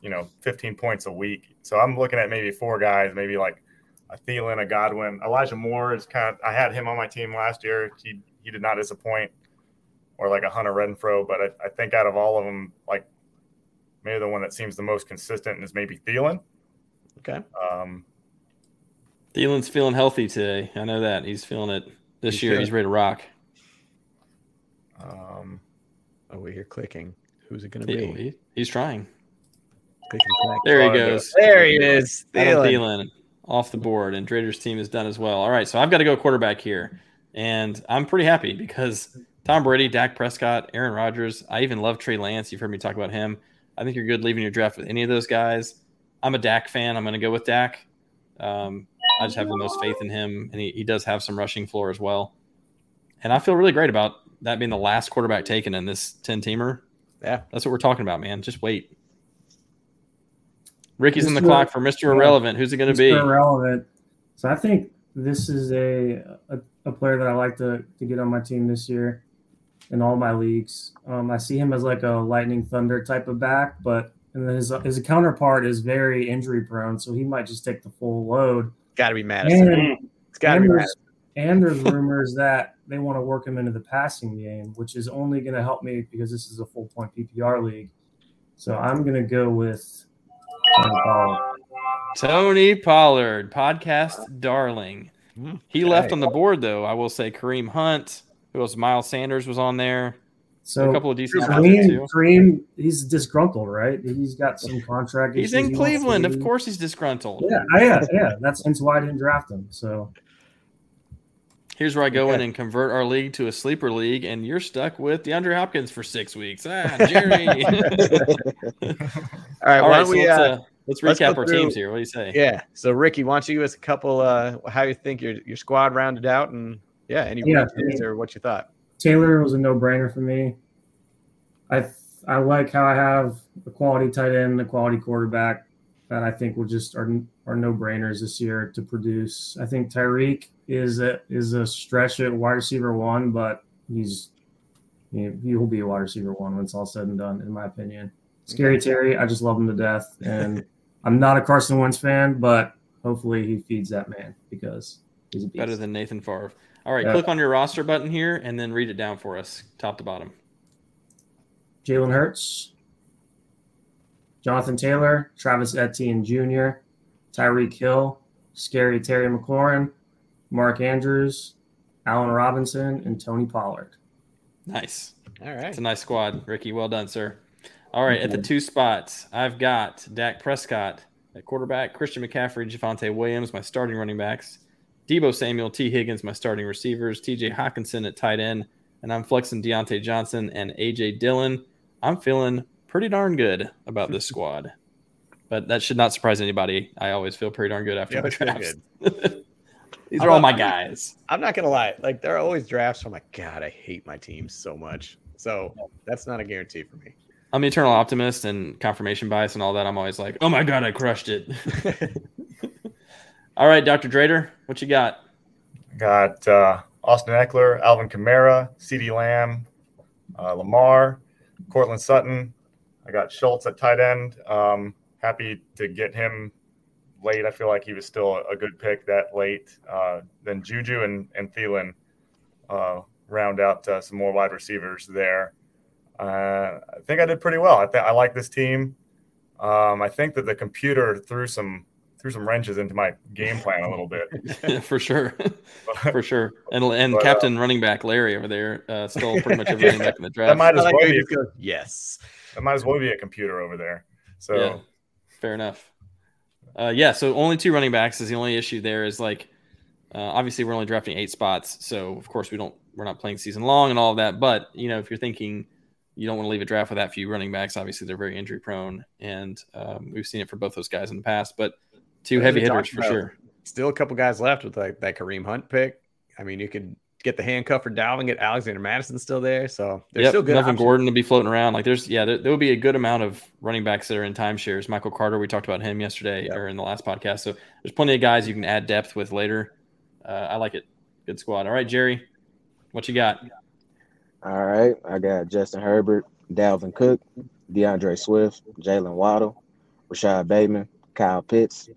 you know, 15 points a week. So I'm looking at maybe four guys, maybe like a Thielen, a Godwin, Elijah Moore is kind of. I had him on my team last year. He he did not disappoint, or like a Hunter Renfrow. But I, I think out of all of them, like maybe the one that seems the most consistent is maybe Thielen. Okay. Um, Thielen's feeling healthy today. I know that he's feeling it this He's year. good. He's ready to rock. um, Oh, we hear clicking. Who's it going to be? he- he's trying. There he goes. There he is. Adam Thielen. Thielen off the board, and Trader's team is done as well. All right, so I've got to go quarterback here, and I'm pretty happy because Tom Brady, Dak Prescott, Aaron Rodgers. I even love Trey Lance. You've heard me talk about him. I think you're good leaving your draft with any of those guys. I'm a Dak fan. I'm going to go with Dak. Um, I just have the most faith in him, and he, he does have some rushing floor as well. And I feel really great about that being the last quarterback taken in this 10 teamer. Yeah. That's what we're talking about, man. Just wait. Ricky's in the clock for Mr. Irrelevant. Who's it going to be? Irrelevant. So I think this is a, a a player that I like to to get on my team this year in all my leagues. Um, I see him as like a lightning thunder type of back, but and then his his counterpart is very injury prone, so he might just take the full load. Got to be Mattison. And, It's got to be and Mattison. and there's rumors that they want to work him into the passing game, which is only going to help me because this is a full point PPR league. So I'm going to go with Tony Pollard. Tony Pollard, podcast darling. He left on the board though. I will say Kareem Hunt. Who else? Miles Sanders was on there. So a couple of decent Kareem, too. Kareem, he's disgruntled, right? He's got some contract. He's issues in he Cleveland. Of course, he's disgruntled. Yeah, yeah, yeah. That's hence why I didn't draft him. So Here's where I go in and convert our league to a sleeper league, and you're stuck with DeAndre Hopkins for six weeks. Ah, Jerry. All right, All why right, don't so we? let's, Uh, uh, let's let's recap our through- teams here. What do you say? yeah. So Ricky, why don't you give us a couple? Uh, how you think your your squad rounded out, and yeah, any Yeah, I mean- or what you thought? Taylor was a no-brainer for me. I I like how I have a quality tight end, and a quality quarterback that I think will just are are no-brainers this year to produce. I think Tyreek is a is a stretch at wide receiver one, but he's he, will be a wide receiver one when it's all said and done, in my opinion. Scary Terry, I just love him to death, and I'm not a Carson Wentz fan, but hopefully he feeds that man because he's a beast. Better than Nathan Favre. All right, Yeah. click on your roster button here and then read it down for us, top to bottom. Jalen Hurts, Jonathan Taylor, Travis Etienne Jr., Tyreek Hill, Scary Terry McLaurin, Mark Andrews, Allen Robinson, and Tony Pollard. Nice. All right. It's a nice squad, Ricky. Well done, sir. All right, at the two spots, I've got Dak Prescott at quarterback, Christian McCaffrey, Javonte Williams, my starting running backs, Deebo Samuel, Tee Higgins, my starting receivers, TJ Hockenson at tight end, and I'm flexing Diontae Johnson and AJ Dillon. I'm feeling pretty darn good about this squad. But that should not surprise anybody. I always feel pretty darn good after Yeah, my it's pretty drafts. These How are all my guys. I'm not gonna lie. Like there are always drafts. I'm like, God, I hate my team so much. So that's not a guarantee for me. I'm the eternal optimist and confirmation bias and all that. I'm always like, oh my God, I crushed it. all right, Dr. Drader, what you got? Got uh, Austin Ekeler, Alvin Kamara, CeeDee Lamb, uh, Lamar, Courtland Sutton. I got Schultz at tight end. Um, happy to get him late. I feel like he was still a good pick that late. Uh, then Juju and, and Thielen uh, round out uh, some more wide receivers there. Uh, I think I did pretty well. I think I like this team. Um, I think that the computer threw some threw some wrenches into my game plan a little bit. For sure. For sure. And and But, uh, Captain running back Larry over there uh, stole pretty much every running back in the draft. That might as well how be. you just go, yes. That might as well be a computer over there. So Yeah, fair enough. Uh, yeah, so only two running backs is the only issue there. Is like, uh, obviously we're only drafting eight spots, so of course we don't we're not playing season long and all of that. But you know, if you're thinking you don't want to leave a draft with that few running backs, obviously they're very injury prone, and um, we've seen it for both those guys in the past. But two heavy hitters for about, sure. Still a couple guys left with like that Kareem Hunt pick. I mean, you could get the handcuff for Dalvin, get Alexander Mattison still there. So there's Yep, still good. Melvin. Gordon to be floating around. Like there's yeah, there, there will be a good amount of running backs that are in timeshares. Michael Carter, we talked about him yesterday Yep. or in the last podcast. So there's plenty of guys you can add depth with later. Uh, I like it. Good squad. All right, Jerry, what you got? All right, I got Justin Herbert, Dalvin Cook, D'Andre Swift, Jaylen Waddle, Rashod Bateman, Kyle Pitts,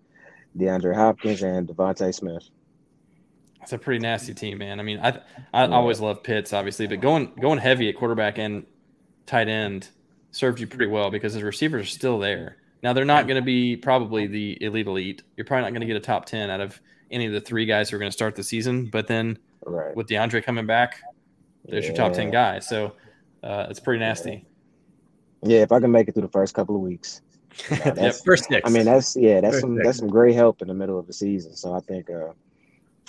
DeAndre Hopkins, and DeVonta Smith. It's a pretty nasty team, man. I mean, I I always love Pitts, obviously, but going going heavy at quarterback and tight end served you pretty well because his receivers are still there. Now they're not going to be probably the elite elite. You're probably not going to get a top ten out of any of the three guys who are going to start the season. But then Right. with DeAndre coming back, there's your top ten Yeah. guy. So uh, it's pretty nasty. Yeah, if I can make it through the first couple of weeks. you know, first six. I mean, that's yeah, that's First some six. that's some great help in the middle of the season. So I think uh,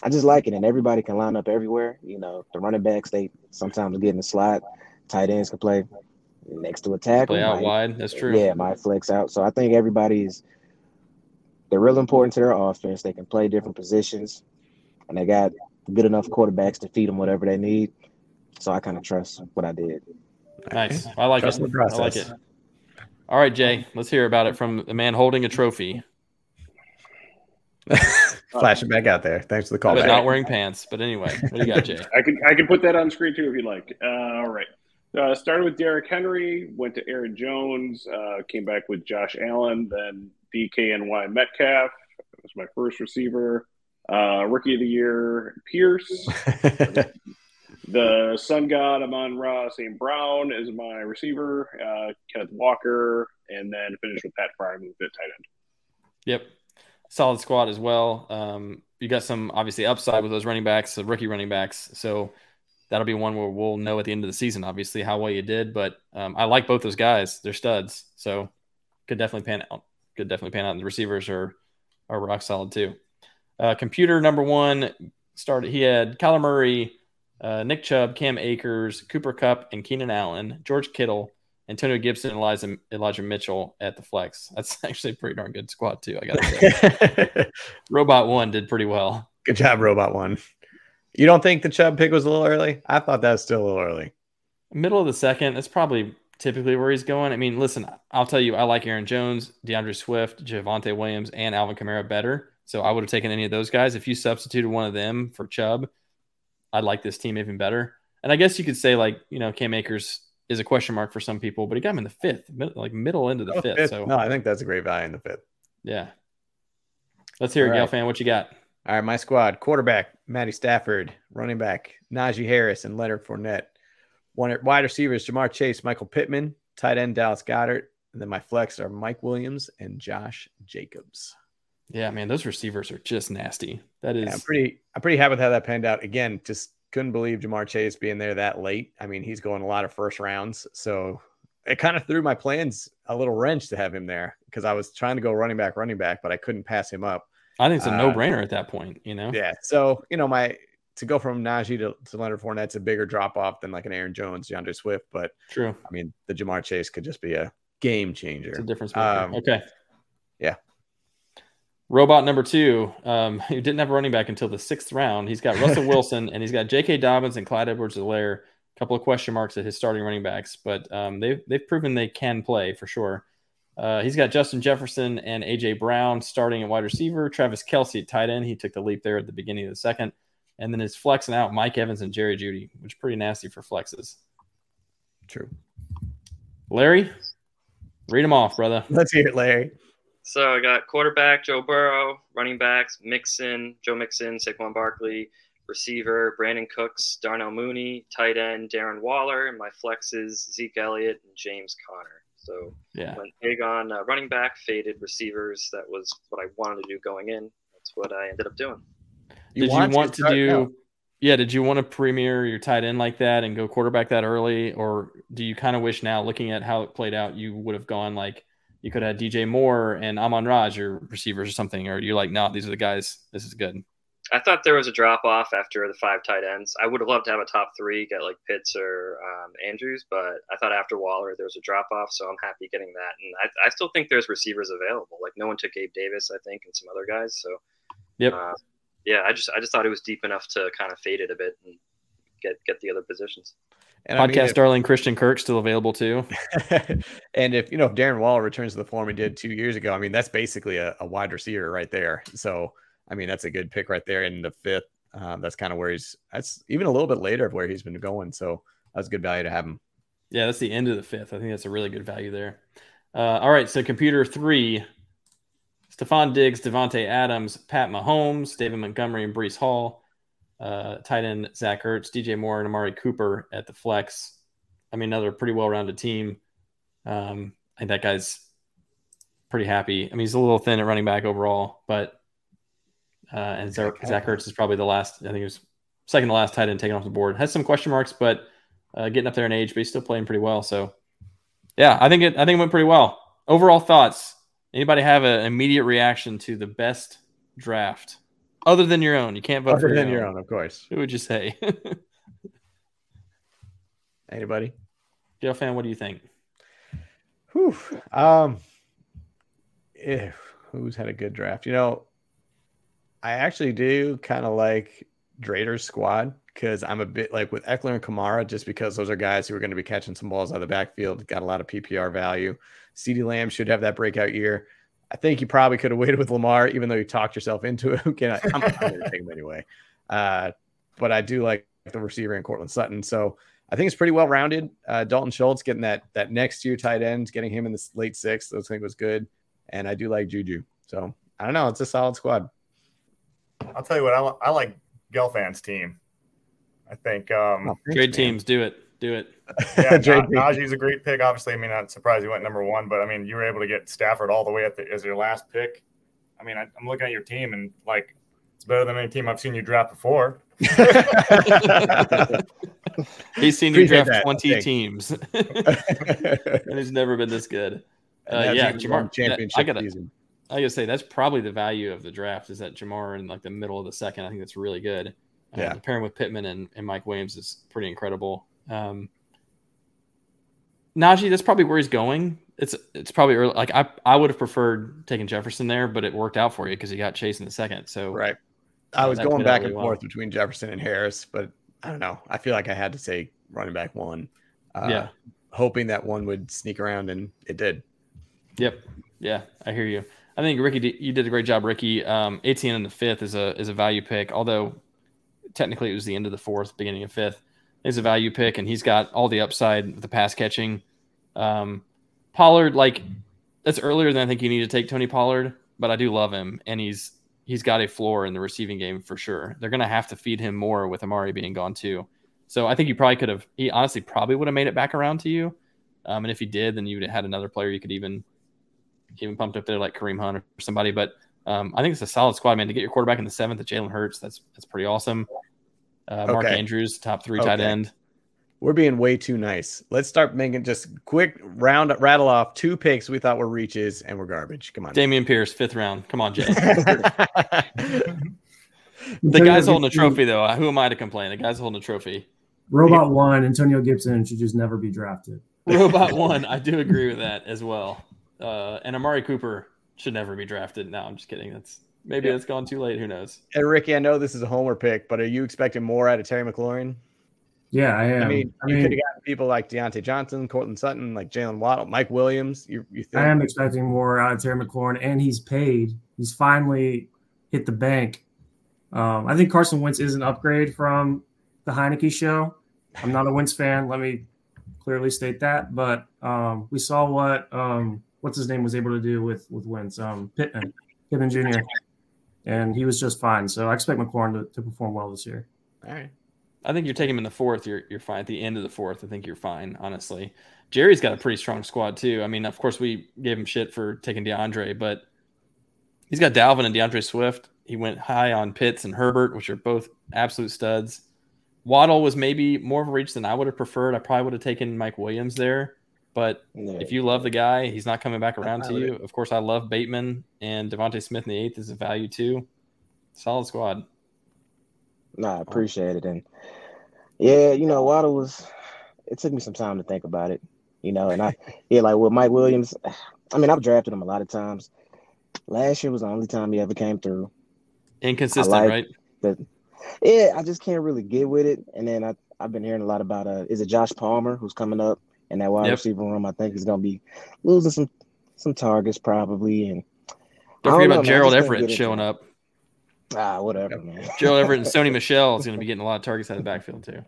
I just like it, and everybody can line up everywhere. You know, the running backs they sometimes get in the slot. Tight ends can play next to a tackle. Play out might- wide. That's true. Yeah, might flex out. So I think everybody's they're real important to their offense. They can play different positions, and they got good enough quarterbacks to feed them whatever they need. So I kind of trust what I did. Nice. I like Trust it. the I like process. it. All right, Jay. Let's hear about it from the man holding a trophy, Flash it back out there. Thanks for the call. but back. not wearing pants. But anyway, what do you got, Jay? I can I can put that on screen too if you'd like. Uh, all right. Uh, started with Derrick Henry, went to Aaron Jones, uh, came back with Josh Allen, then DKNY Metcalf was my first receiver. Uh, rookie of the year, Pierce. the Sun God Amon Ra St. Brown is my receiver. Uh, Kenneth Walker, and then finished with Pat Freiermuth at tight end. Yep. Solid squad as well. Um, you got some obviously upside with those running backs, the rookie running backs. So that'll be one where we'll know at the end of the season, obviously, how well you did. But um, I like both those guys; they're studs. So could definitely pan out. Could definitely pan out. And the receivers are are rock solid too. Uh, computer number one started. He had Kyler Murray, uh, Nick Chubb, Cam Akers, Cooper Kupp, and Keenan Allen, George Kittle, Antonio Gibson, and Elijah, Elijah Mitchell at the flex. That's actually a pretty darn good squad too. I got to say, Robot One did pretty well. Good job, Robot One. You don't think the Chubb pick was a little early? I thought that was still a little early. Middle of the second. That's probably typically where he's going. I mean, listen, I'll tell you, I like Aaron Jones, D'Andre Swift, Javonte Williams, and Alvin Kamara better. So I would have taken any of those guys. If you substituted one of them for Chubb, I'd like this team even better. And I guess you could say like, you know, Cam Akers is a question mark for some people, but he got him in the fifth, like middle into the Oh, fifth. fifth. So no, I think that's a great value in the fifth. yeah. Let's hear it, All Gale right. fan. What you got? All right, my squad: quarterback Matty Stafford, running back Najee Harris and Leonard Fournette, one wide receivers Ja'Marr Chase, Michael Pittman, tight end Dallas Goedert, and then my flex are Mike Williams and Josh Jacobs. Yeah, man, those receivers are just nasty. That is Yeah, I'm pretty, I'm pretty happy with how that panned out. Again, just couldn't believe Ja'Marr Chase being there that late. I mean, he's going a lot of first rounds, so it kind of threw my plans a little wrench to have him there because I was trying to go running back, running back, but I couldn't pass him up. I think it's a uh, no brainer at that point, you know? Yeah. So, you know, my to go from Najee to, to Leonard Fournette's a bigger drop off than like an Aaron Jones, D'Andre Swift. But True. I mean, the Ja'Marr Chase could just be a game changer. It's a difference maker. Um, okay. yeah. Robot number two, um, who didn't have a running back until the sixth round. He's got Russell Wilson and he's got J.K. Dobbins and Clyde Edwards-Helaire. A couple of question marks at his starting running backs, but um, they've they've proven they can play for sure. Uh, he's got Justin Jefferson and A.J. Brown starting at wide receiver. Travis Kelce at tight end. He took the leap there at the beginning of the second, and then his flexing out Mike Evans and Jerry Jeudy, which is pretty nasty for flexes. True. Larry, read them off, brother. Let's hear it, Larry. So I got quarterback Joe Burrow, running backs Mixon, Joe Mixon, Saquon Barkley, receiver Brandin Cooks, Darnell Mooney, tight end Darren Waller, and my flexes Zeke Elliott and James Conner. So Yeah. went big on uh, running back, faded receivers. That was what I wanted to do going in. That's what I ended up doing. did you want to do yeah did you want to premiere your tight end like that and go quarterback that early or do you kind of wish now looking at how it played out you would have gone like you could have dj moore and amon raj or receivers or something or you're like no these are the guys this is good I thought there was a drop off after the five tight ends. I would have loved to have a top three, get like Pitts or um, Andrews, but I thought after Waller there was a drop off, so I'm happy getting that. And I, I still think there's receivers available. Like no one took Gabe Davis, I think, and some other guys. So yep uh, yeah, I just I just thought it was deep enough to kind of fade it a bit and get get the other positions. And I mean, podcast if- darling christian kirk still available too and if you know if Darren Waller returns to the form he did two years ago, I mean that's basically a, a wide receiver right there. So I mean that's a good pick right there in the fifth. Um, that's kind of where he's. That's even a little bit later of where he's been going. So that's good value to have him. yeah that's the end of the fifth i think that's a really good value there uh, all right so computer three Stefon Diggs, Davante Adams, Pat Mahomes, David Montgomery, and Breece Hall. Uh, tight end Zach Ertz, DJ Moore, and Amari Cooper at the flex. I mean, another pretty well-rounded team. Um, I think that guy's pretty happy. I mean, he's a little thin at running back overall, but uh, and Zach, Zach Ertz is probably the last. I think he was second to last tight end taken off the board. Has some question marks, but uh, getting up there in age, but he's still playing pretty well. So, yeah, I think it. I think it went pretty well. Overall thoughts. Anybody have an immediate reaction to the best draft other than your own? You can't vote Other for than your own, of course. Who would you say? Anybody? Gail fan, what do you think? Whew. Um, eh, who's had a good draft? You know, I actually do kind of like Drader's squad because I'm a bit like with Ekeler and Kamara, just because those are guys who are going to be catching some balls out of the backfield, got a lot of PPR value. CeeDee Lamb should have that breakout year. I think you probably could have waited with Lamar, even though you talked yourself into it. Again, I- I'm, I'm going to take him anyway. Uh, but I do like the receiver in Courtland Sutton. So I think it's pretty well rounded. Uh, Dalton Schultz getting that that next year tight end, getting him in the late sixth, I think was good. And I do like Juju. So I don't know. It's a solid squad. I'll tell you what, I, li- I like Gelfan's team. I think um, Oh, thanks, Trade man. teams, do it, do it. yeah, Trade Na- teams. Najee's a great pick. Obviously, I mean, I'm surprised he went number one, but I mean, you were able to get Stafford all the way at the as your last pick. I mean, I, I'm looking at your team and like it's better than any team I've seen you draft before. He's seen you draft that. 20 teams, and he's never been this good. Uh, yeah, even Ja'Marr. championship I gotta, season. I gotta say that's probably the value of the draft is that Ja'Marr in like the middle of the second. I think that's really good. Uh, Yeah. the pairing with Pittman and, and Mike Williams is pretty incredible. Um, Najee, that's probably where he's going. It's it's probably early. Like I I would have preferred taking Jefferson there, but it worked out for you because he got Chase in the second. So Right. I was going back and well. forth between Jefferson and Harris, but I don't know. I feel like I had to say running back one. Uh, Yeah. Hoping that one would sneak around, and it did. Yep. Yeah, I hear you. I think Ricky, you did a great job, Ricky. Um, ATN in the fifth is a is a value pick, although technically it was the end of the fourth, beginning of fifth. It's a value pick, and he's got all the upside with the pass catching. Um, Pollard, like that's earlier than I think you need to take Tony Pollard, but I do love him, and he's he's got a floor in the receiving game for sure. They're gonna have to feed him more with Amari being gone too. So I think you probably could have. He honestly probably would have made it back around to you, um, and if he did, then you would have had another player you could even even pumped up there like Kareem Hunt or somebody. But um, I think it's a solid squad, man. To get your quarterback in the seventh, at Jalen Hurts, that's that's pretty awesome. Uh, Mark Okay. Andrews, top three tight end. We're being way too nice. Let's start making just quick round rattle off two picks we thought were reaches and were garbage. Come on. Dameon Pierce, fifth round. Come on, Jay. the The guy's holding a trophy, though. Who am I to complain? The guy's holding a trophy. Robot one, Antonio Gibson should just never be drafted. Robot one. I do agree with that as well. Uh, and Amari Cooper should never be drafted. No, I'm just kidding. That's maybe Yeah. it's gone too late. Who knows? And Ricky, I know this is a homer pick, but are you expecting more out of Terry McLaurin? Yeah, I am. I mean, I you could have gotten people like Diontae Johnson, Courtland Sutton, like Jaylen Waddle, Mike Williams. You, you think? I am expecting more out of Terry McLaurin, and he's paid. He's finally hit the bank. Um, I think Carson Wentz is an upgrade from the Heinicke show. I'm not a Wentz fan. Let me clearly state that. But um, we saw what um, what's his name was able to do with with Wentz, um, Pittman, Pittman Jr. And he was just fine. So I expect McLaurin to, to perform well this year. All right. I think you're taking him in the fourth. You're you're fine at the end of the fourth. I think you're fine, honestly. Jerry's got a pretty strong squad too. I mean, of course, we gave him shit for taking DeAndre, but he's got Dalvin and D'Andre Swift. He went high on Pitts and Herbert, which are both absolute studs. Waddle was maybe more of a reach than I would have preferred. I probably would have taken Mike Williams there, but Yeah. if you love the guy, he's not coming back around to you. Of course, I love Bateman and DeVonta Smith in the eighth is a value too. Solid squad. No, I appreciate it. And yeah, you know, Waddle was it took me some time to think about it, you know, and I yeah, like with Mike Williams, I mean, I've drafted him a lot of times. Last year was the only time he ever came through. Inconsistent, like- right? But yeah, I just can't really get with it. And then I I've been hearing a lot about uh is it Josh Palmer who's coming up in that wide Yep. receiver room. I think is gonna be losing some some targets probably and Don't don't forget know, about man. Gerald Everett showing up. ah whatever, man. Gerald Everett and Sony Michelle is going to be getting a lot of targets out of the backfield too.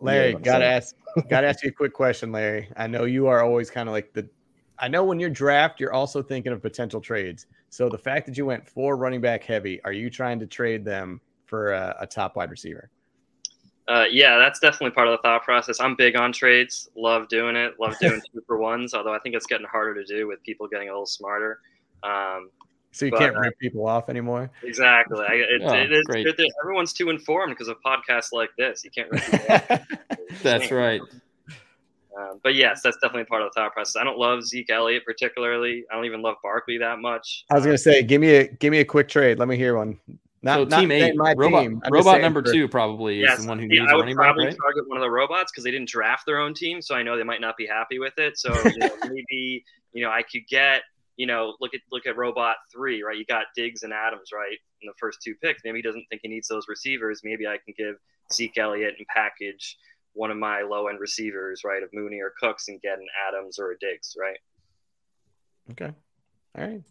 Larry, Yeah, gotta so- ask, gotta ask you a quick question, Larry. I know you are always kind of like the. I know when you're draft, you're also thinking of potential trades. So the fact that you went four running back heavy, are you trying to trade them for a, a top wide receiver? Uh, yeah, that's definitely part of the thought process. I'm big on trades. Love doing it. Love doing two for ones. Although I think it's getting harder to do with people getting a little smarter. Um, So you But, can't uh, rip people off anymore. exactly. I, it, Oh, it is great. good everyone's too informed because of podcasts like this. You can't. Really That's right. Um, but yes, that's definitely part of the thought process. I don't love Zeke Elliott particularly. I don't even love Barkley that much. I was gonna say, give me a give me a quick trade. Let me hear one. Not, so not team eight, my robot, team. Robot number for- two probably is Yes, the one who yeah, needs I a would running back, probably right? target one of the robots because they didn't draft their own team, so I know they might not be happy with it. So you know, maybe you know I could get you know look at look at robot three, right? You got Diggs and Adams, right, in the first two picks. Maybe he doesn't think he needs those receivers. Maybe I can give Zeke Elliott and package one of my low end receivers, right, of Mooney or Cooks, and get an Adams or a Diggs, right? Okay. All right.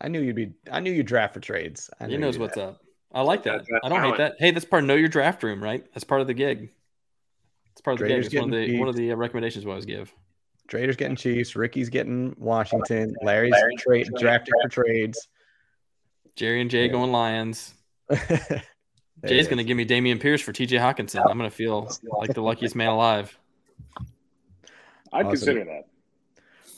I knew you'd be. I knew you'd draft for trades. I He knows what's do up. I like that. I don't hate that. Hey, that's part of know your draft room, right? That's part of the gig. It's part of the Traders gig. It's one of getting the one of the uh, recommendations we always give. Traders getting Chiefs. Ricky's getting Washington. Larry's trade drafting for trades. Jerry and Jay Yeah. going Lions. Jay's going to give me Dameon Pierce for TJ Hockenson. I'm going to feel like the luckiest man alive. I'd Awesome. consider that.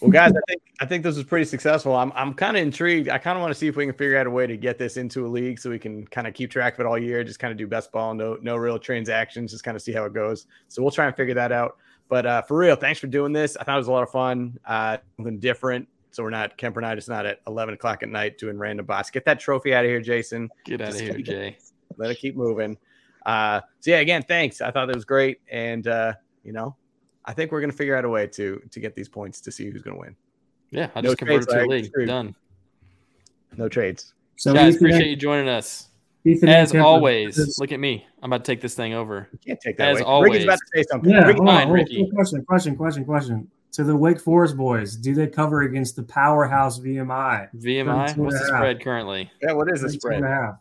Well, guys, I think I think this was pretty successful. I'm I'm kind of intrigued. I kind of want to see if we can figure out a way to get this into a league so we can kind of keep track of it all year. Just kind of do best ball, no no real transactions, just kind of see how it goes. So we'll try and figure that out. But uh, for real, thanks for doing this. I thought it was a lot of fun, uh, something different. So we're not Kemper and I just not at 11 o'clock at night doing random bots. Get that trophy out of here, Jason. Get out of here, Jay. Let it keep moving. Uh, so yeah, again, thanks. I thought that was great, and uh, you know, I think we're gonna figure out a way to to get these points to see who's gonna win. Yeah, I No just converted trades, to a Larry. league. Screwed. Done. No trades. So Guys, Ethan, appreciate you joining us. Ethan As Kemper- always, look at me. I'm about to take this thing over. You can't take that As away. Ricky's about to say something. Yeah, Ricky, hold on, fine. Ricky. Question, question, question, question. To the Wake Forest boys, do they cover against the powerhouse VMI? VMI, what's the half. spread currently? yeah, what is the spread? and a half.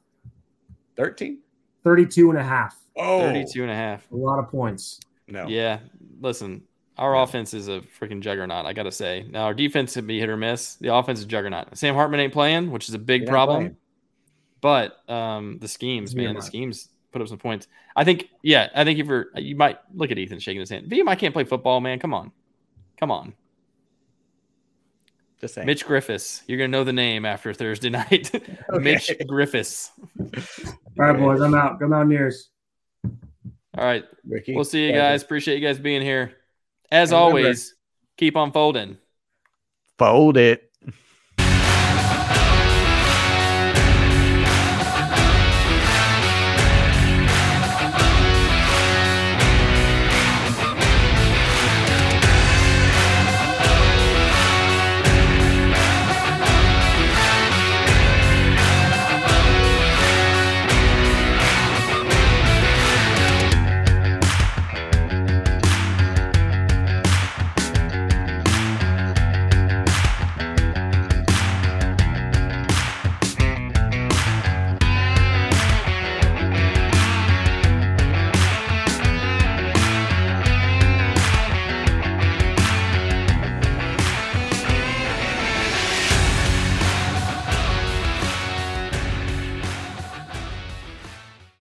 13? 32 and a half. Oh, 32 and a half. A lot of points. no. Yeah, listen, our offense is a freaking juggernaut. I gotta say. Now our defense can be hit or miss. The offense is juggernaut. Sam Hartman ain't playing, which is a big problem. playing. But um, the schemes, man, the schemes put up some points. I think, yeah, I think if you're, you might look at Ethan shaking his hand. VMI can't play football, man. Come on, come on. Just saying. Mitch Griffis, you're gonna know the name after Thursday night. Mitch Griffis. All right, boys, I'm out. Go Mountaineers. All right, Ricky. we'll see you guys. Appreciate you guys being here. As remember- always, keep on folding. Fold it.